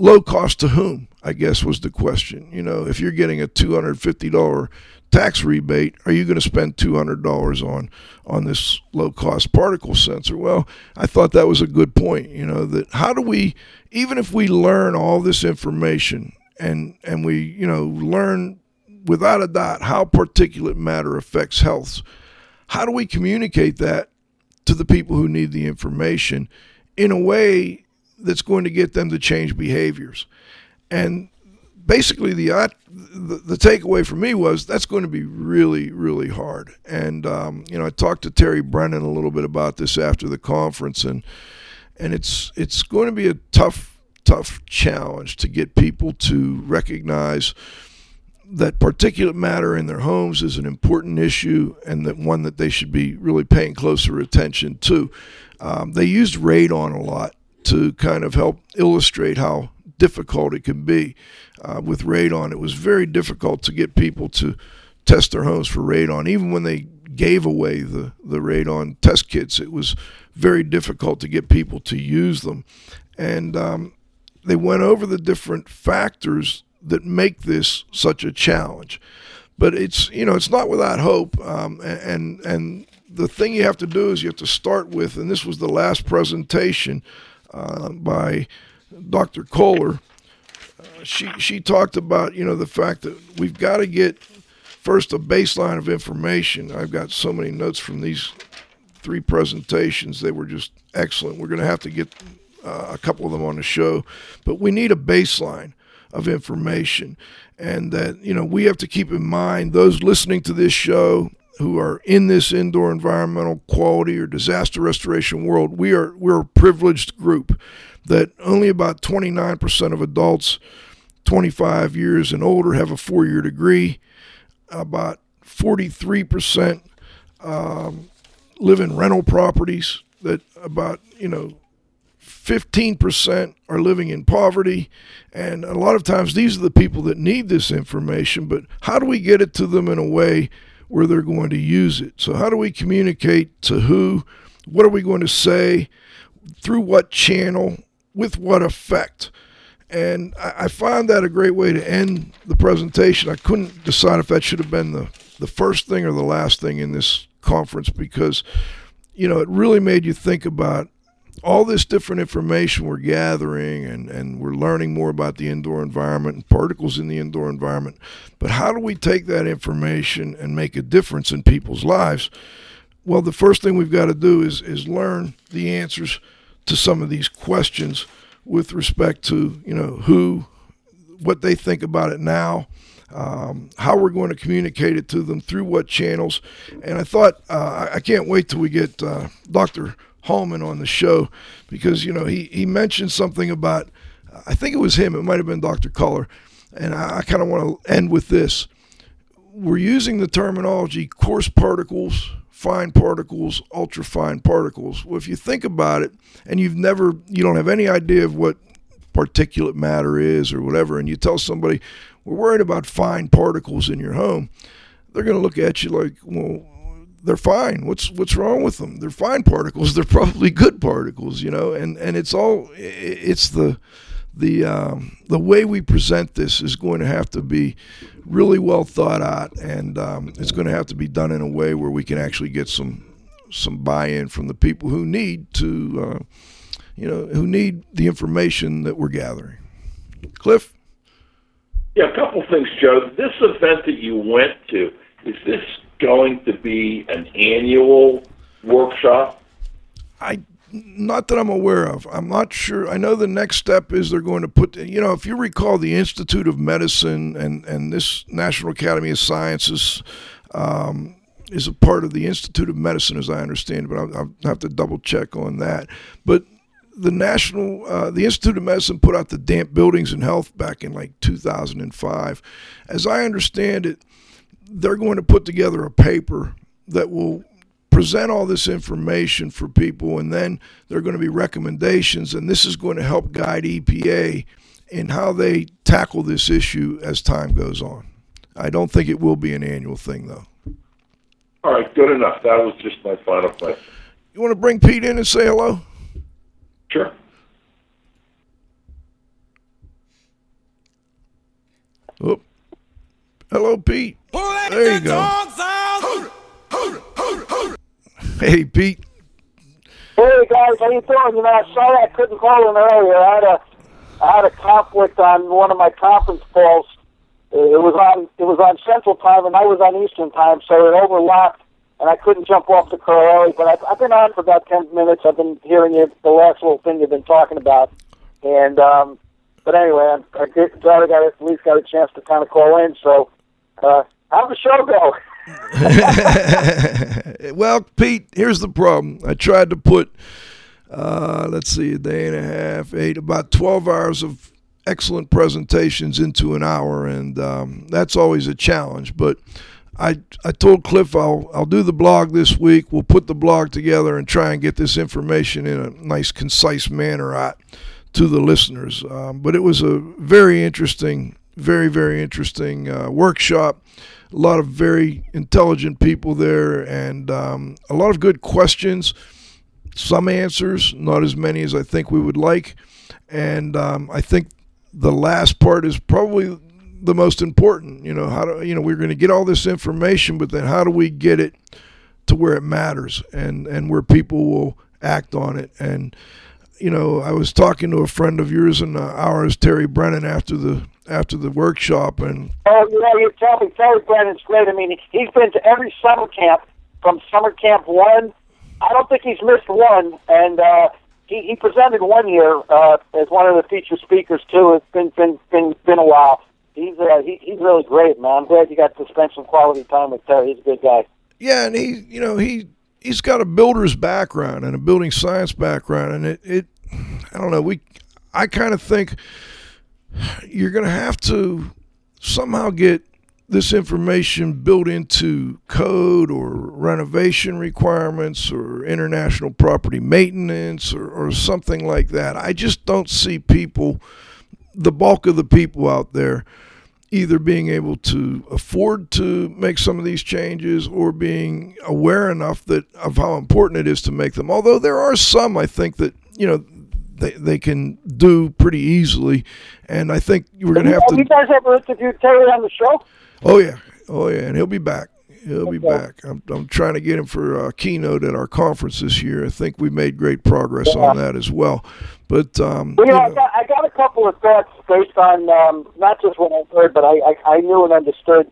low cost to whom? I guess was the question. You know, if you're getting a $250 tax rebate, are you going to spend $200 on on this low cost particle sensor? Well, I thought that was a good point, you know, that how do we even if we learn all this information and and we, you know, learn without a doubt how particulate matter affects health, how do we communicate that to the people who need the information in a way that's going to get them to change behaviors. And basically the, the the takeaway for me was that's going to be really really hard. And um, you know, I talked to Terry Brennan a little bit about this after the conference, and and it's it's going to be a tough tough challenge to get people to recognize that particulate matter in their homes is an important issue and that one that they should be really paying closer attention to. Um, they used radon a lot to kind of help illustrate how difficult it can be uh, with radon. It was very difficult to get people to test their homes for radon, even when they gave away the, the radon test kits. It was very difficult to get people to use them. And um, they went over the different factors that make this such a challenge. But it's you know it's not without hope, um, and and the thing you have to do is you have to start with, and this was the last presentation uh, by Dr. Kohler. Uh, she she talked about you know the fact that we've got to get first a baseline of information. I've got so many notes from these three presentations; they were just excellent. We're going to have to get uh, a couple of them on the show, but we need a baseline of information. And that, you know, we have to keep in mind those listening to this show who are in this indoor environmental quality or disaster restoration world, we are we're a privileged group that only about 29% of adults 25 years and older have a four-year degree. About 43% um, live in rental properties. That about you know 15% are living in poverty. And a lot of times these are the people that need this information, but how do we get it to them in a way where they're going to use it? So, how do we communicate to who? What are we going to say? Through what channel? With what effect? And I, find that a great way to end the presentation. I couldn't decide if that should have been the, the first thing or the last thing in this conference because, you know, it really made you think about all this different information we're gathering and, and we're learning more about the indoor environment and particles in the indoor environment. But how do we take that information and make a difference in people's lives? Well, the first thing we've got to do is, is learn the answers to some of these questions with respect to, you know, who, what they think about it now, um, how we're going to communicate it to them through what channels. And I thought, uh, I can't wait till we get uh, Dr. Hallman on the show because you know he he mentioned something about I think it was him. It might have been Dr. Kohler, and I, I kind of want to end with this. We're using the terminology coarse particles, fine particles, ultra fine particles. Well, if you think about it, and you've never, you don't have any idea of what particulate matter is or whatever, and you tell somebody, we're worried about fine particles in your home, they're going to look at you like, well, they're fine. What's what's wrong with them? They're fine particles. They're probably good particles, you know. And and it's all it's the the um, the way we present this is going to have to be really well thought out, and um, it's going to have to be done in a way where we can actually get some some buy-in from the people who need to, uh, you know, who need the information that we're gathering. Cliff. Yeah, a couple things, Joe. This event that you went to is this going to be an annual workshop? I not that I'm aware of. I'm not sure. I know the next step is they're going to put, you know, if you recall the Institute of Medicine and, and this National Academy of Sciences um, is a part of the Institute of Medicine, as I understand, it, but I'll, I'll have to double check on that. But the National, uh, the Institute of Medicine put out the Damp Buildings and Health back in like 2005. As I understand it, they're going to put together a paper that will present all this information for people, and then there are going to be recommendations, and this is going to help guide EPA in how they tackle this issue as time goes on. I don't think it will be an annual thing, though. All right, good enough. That was just my final question. You want to bring Pete in and say hello? Sure. Oh. Hello, Pete. There you go. Hey, Pete. Hey guys, how you doing? You know, I sorry I couldn't call in earlier. I had a I had a conflict on one of my conference calls. It was on it was on Central Time and I was on Eastern Time, so it overlapped, and I couldn't jump off the call early. But I've, I've been on for about ten minutes. I've been hearing you the last little thing you've been talking about, and um, but anyway, I'm, I did, glad I got at least got a chance to kind of call in. So, uh, how'd the show go? well, Pete, here's the problem. I tried to put, uh, let's see, a day and a half, eight, about 12 hours of excellent presentations into an hour, and um, that's always a challenge. But I, I told Cliff I'll, I'll do the blog this week. We'll put the blog together and try and get this information in a nice, concise manner out to the listeners. Um, but it was a very interesting, very, very interesting uh, workshop a lot of very intelligent people there and um, a lot of good questions, some answers, not as many as I think we would like. And um, I think the last part is probably the most important. You know, how do you know we're going to get all this information, but then how do we get it to where it matters and and where people will act on it and you know, I was talking to a friend of yours and uh, ours, Terry Brennan, after the after the workshop, and oh, you know, you tell me Terry Brennan's great. I mean, he's been to every summer camp from summer camp one. I don't think he's missed one, and uh, he he presented one year uh, as one of the feature speakers too. It's been been been been a while. He's uh, he, he's really great, man. I'm glad you got to spend some quality time with Terry. He's a good guy. Yeah, and he, you know, he he's got a builder's background and a building science background, and it, it I don't know. We, I kind of think you're going to have to somehow get this information built into code or renovation requirements or international property maintenance or, or something like that. I just don't see people, the bulk of the people out there, either being able to afford to make some of these changes or being aware enough that of how important it is to make them. Although there are some, I think that you know they, they can do pretty easily, and I think we're going to have to. Have you guys ever interviewed Terry on the show? Oh yeah, oh yeah, and he'll be back. He'll okay. be back. I'm, I'm trying to get him for a keynote at our conference this year. I think we made great progress yeah. on that as well. But um, you, know, you know, I, got, I got a couple of thoughts based on um, not just what I've heard, but I, I, I knew and understood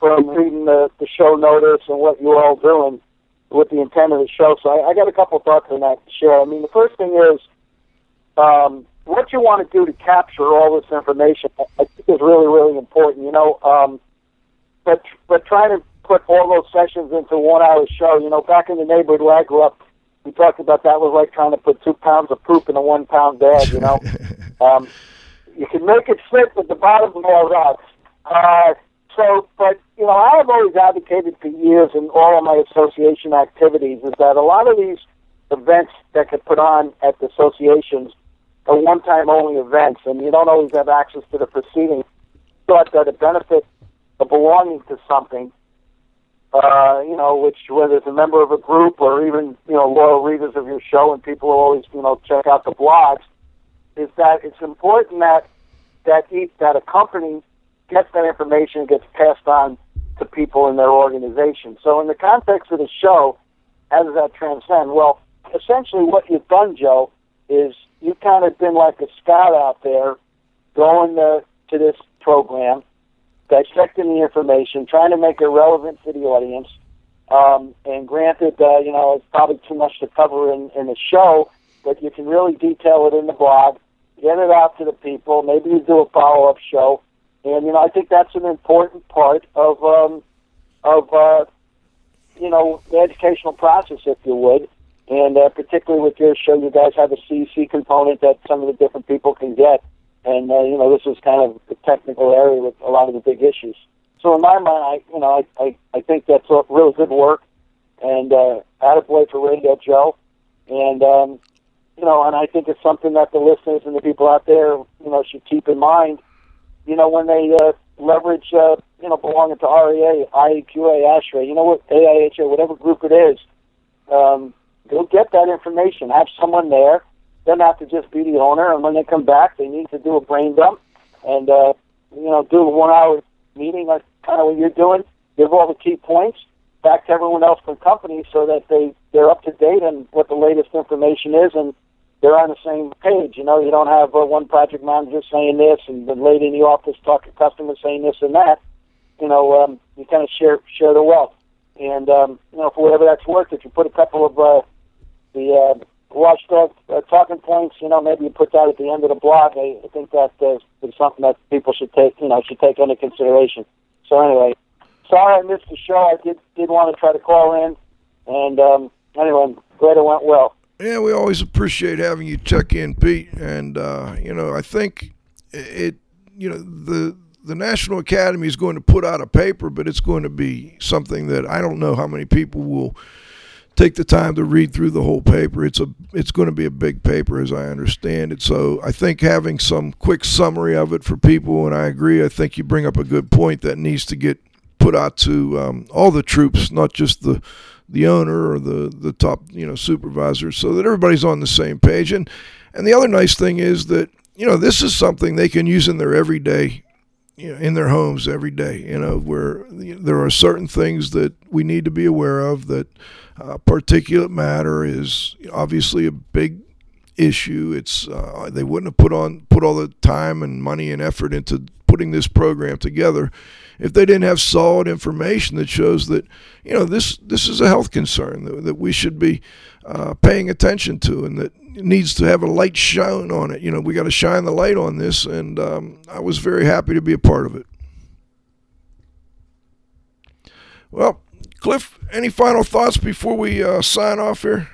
from reading the, the show notice and what you're all doing with the intent of the show. So I, I got a couple of thoughts on that to share. I mean, the first thing is um, what you want to do to capture all this information. I think is really really important. You know, um, but but trying to put all those sessions into one hour show. You know, back in the neighborhood where I grew up, we talked about that was like trying to put two pounds of poop in a one pound bag. You know, um, you can make it fit, but the bottom falls out. Uh, so, but you know, I have always advocated for years in all of my association activities is that a lot of these events that get put on at the associations are one-time only events, and you don't always have access to the proceedings. But a benefit of belonging to something, uh, you know, which whether it's a member of a group or even you know loyal readers of your show, and people who always you know check out the blogs, is that it's important that that each, that a company gets that information gets passed on to people in their organization. So in the context of the show, how does that transcend? Well, essentially what you've done, Joe, is you've kind of been like a scout out there, going to, to this program, dissecting the information, trying to make it relevant to the audience. Um, and granted, uh, you know, it's probably too much to cover in, in the show, but you can really detail it in the blog, get it out to the people. Maybe you do a follow up show, and you know, I think that's an important part of um, of uh, you know the educational process, if you would. And uh, particularly with your show, you guys have a CC component that some of the different people can get. And, uh, you know, this is kind of the technical area with a lot of the big issues. So in my mind, I, you know, I, I, I think that's a really good work. And uh, attaboy for Radio Joe. And, um, you know, and I think it's something that the listeners and the people out there, you know, should keep in mind, you know, when they uh, leverage, uh, you know, belonging to REA, IAQA, ASHRAE, you know what, AIHA, whatever group it is, um, go get that information. Have someone there. They not to just be the owner. And when they come back, they need to do a brain dump and uh, you know do a one-hour meeting, like kind of what you're doing. Give all the key points back to everyone else from the company so that they they're up to date on what the latest information is and they're on the same page. You know, you don't have uh, one project manager saying this and the lady in the office talking to customers saying this and that. You know, um, you kind of share share the wealth. And um, you know, for whatever that's worth, if you put a couple of uh, the uh, Watchdog uh, talking points. You know, maybe you put that at the end of the blog. I, I think that uh, is something that people should take. You know, should take into consideration. So anyway, sorry I missed the show. I did did want to try to call in, and um, anyway, glad it went well. Yeah, we always appreciate having you check in, Pete. And uh, you know, I think it. You know, the the National Academy is going to put out a paper, but it's going to be something that I don't know how many people will take the time to read through the whole paper. It's a it's going to be a big paper as I understand it. So I think having some quick summary of it for people, and I agree. I think you bring up a good point that needs to get put out to um, all the troops, not just the the owner or the the top you know supervisor, so that everybody's on the same page. And and the other nice thing is that you know this is something they can use in their everyday you know, in their homes every day. You know, where there are certain things that we need to be aware of. That uh, particulate matter is obviously a big issue. It's uh, they wouldn't have put on put all the time and money and effort into putting this program together if they didn't have solid information that shows that you know this this is a health concern that, that we should be uh, paying attention to and that needs to have a light shone on it. You know, we got to shine the light on this, and um, I was very happy to be a part of it. Well, Cliff, any final thoughts before we uh, sign off here?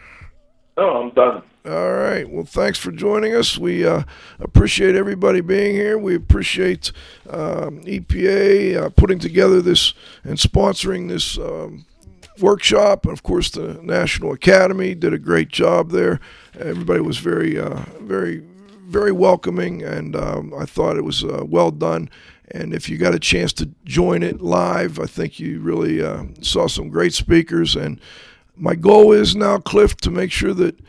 No, I'm done. All right. Well, thanks for joining us. We uh, appreciate everybody being here. We appreciate um, EPA uh, putting together this and sponsoring this um, workshop. And of course, the National Academy did a great job there. Everybody was very, uh, very, very welcoming, and um, I thought it was uh, well done. And if you got a chance to join it live, I think you really uh, saw some great speakers. And my goal is now, Cliff, to make sure that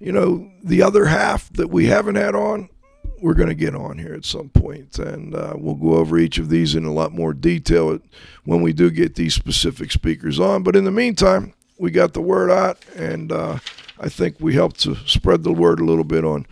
you know, the other half that we haven't had on, we're going to get on here at some point, and uh, we'll go over each of these in a lot more detail when we do get these specific speakers on. But in the meantime, we got the word out, and uh, I think we helped to spread the word a little bit on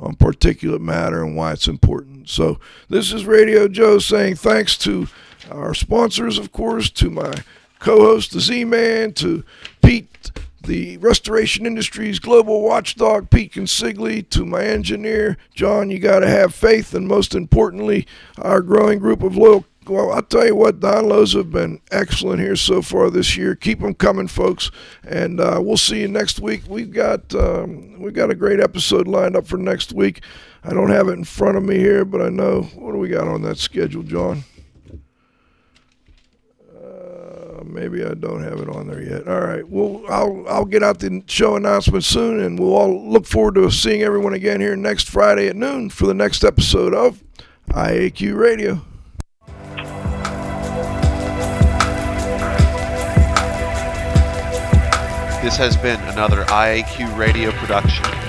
on particulate matter and why it's important. So this is Radio Joe saying thanks to our sponsors, of course, to my co-host, the Z-Man, to Pete the Restoration Industries global watchdog, Pete Consigli, to my engineer, John, you got to have faith, and most importantly, our growing group of loyal. Well, I'll tell you what, Don Lowe's have been excellent here so far this year. Keep them coming, folks, and uh, we'll see you next week. We've got um, we've got a great episode lined up for next week. I don't have it in front of me here, but I know what do we got on that schedule, John? Maybe I don't have it on there yet. All right. Well, I'll I'll get out the show announcement soon, and we'll all look forward to seeing everyone again here next Friday at noon for the next episode of IAQ Radio. This has been another IAQ Radio production.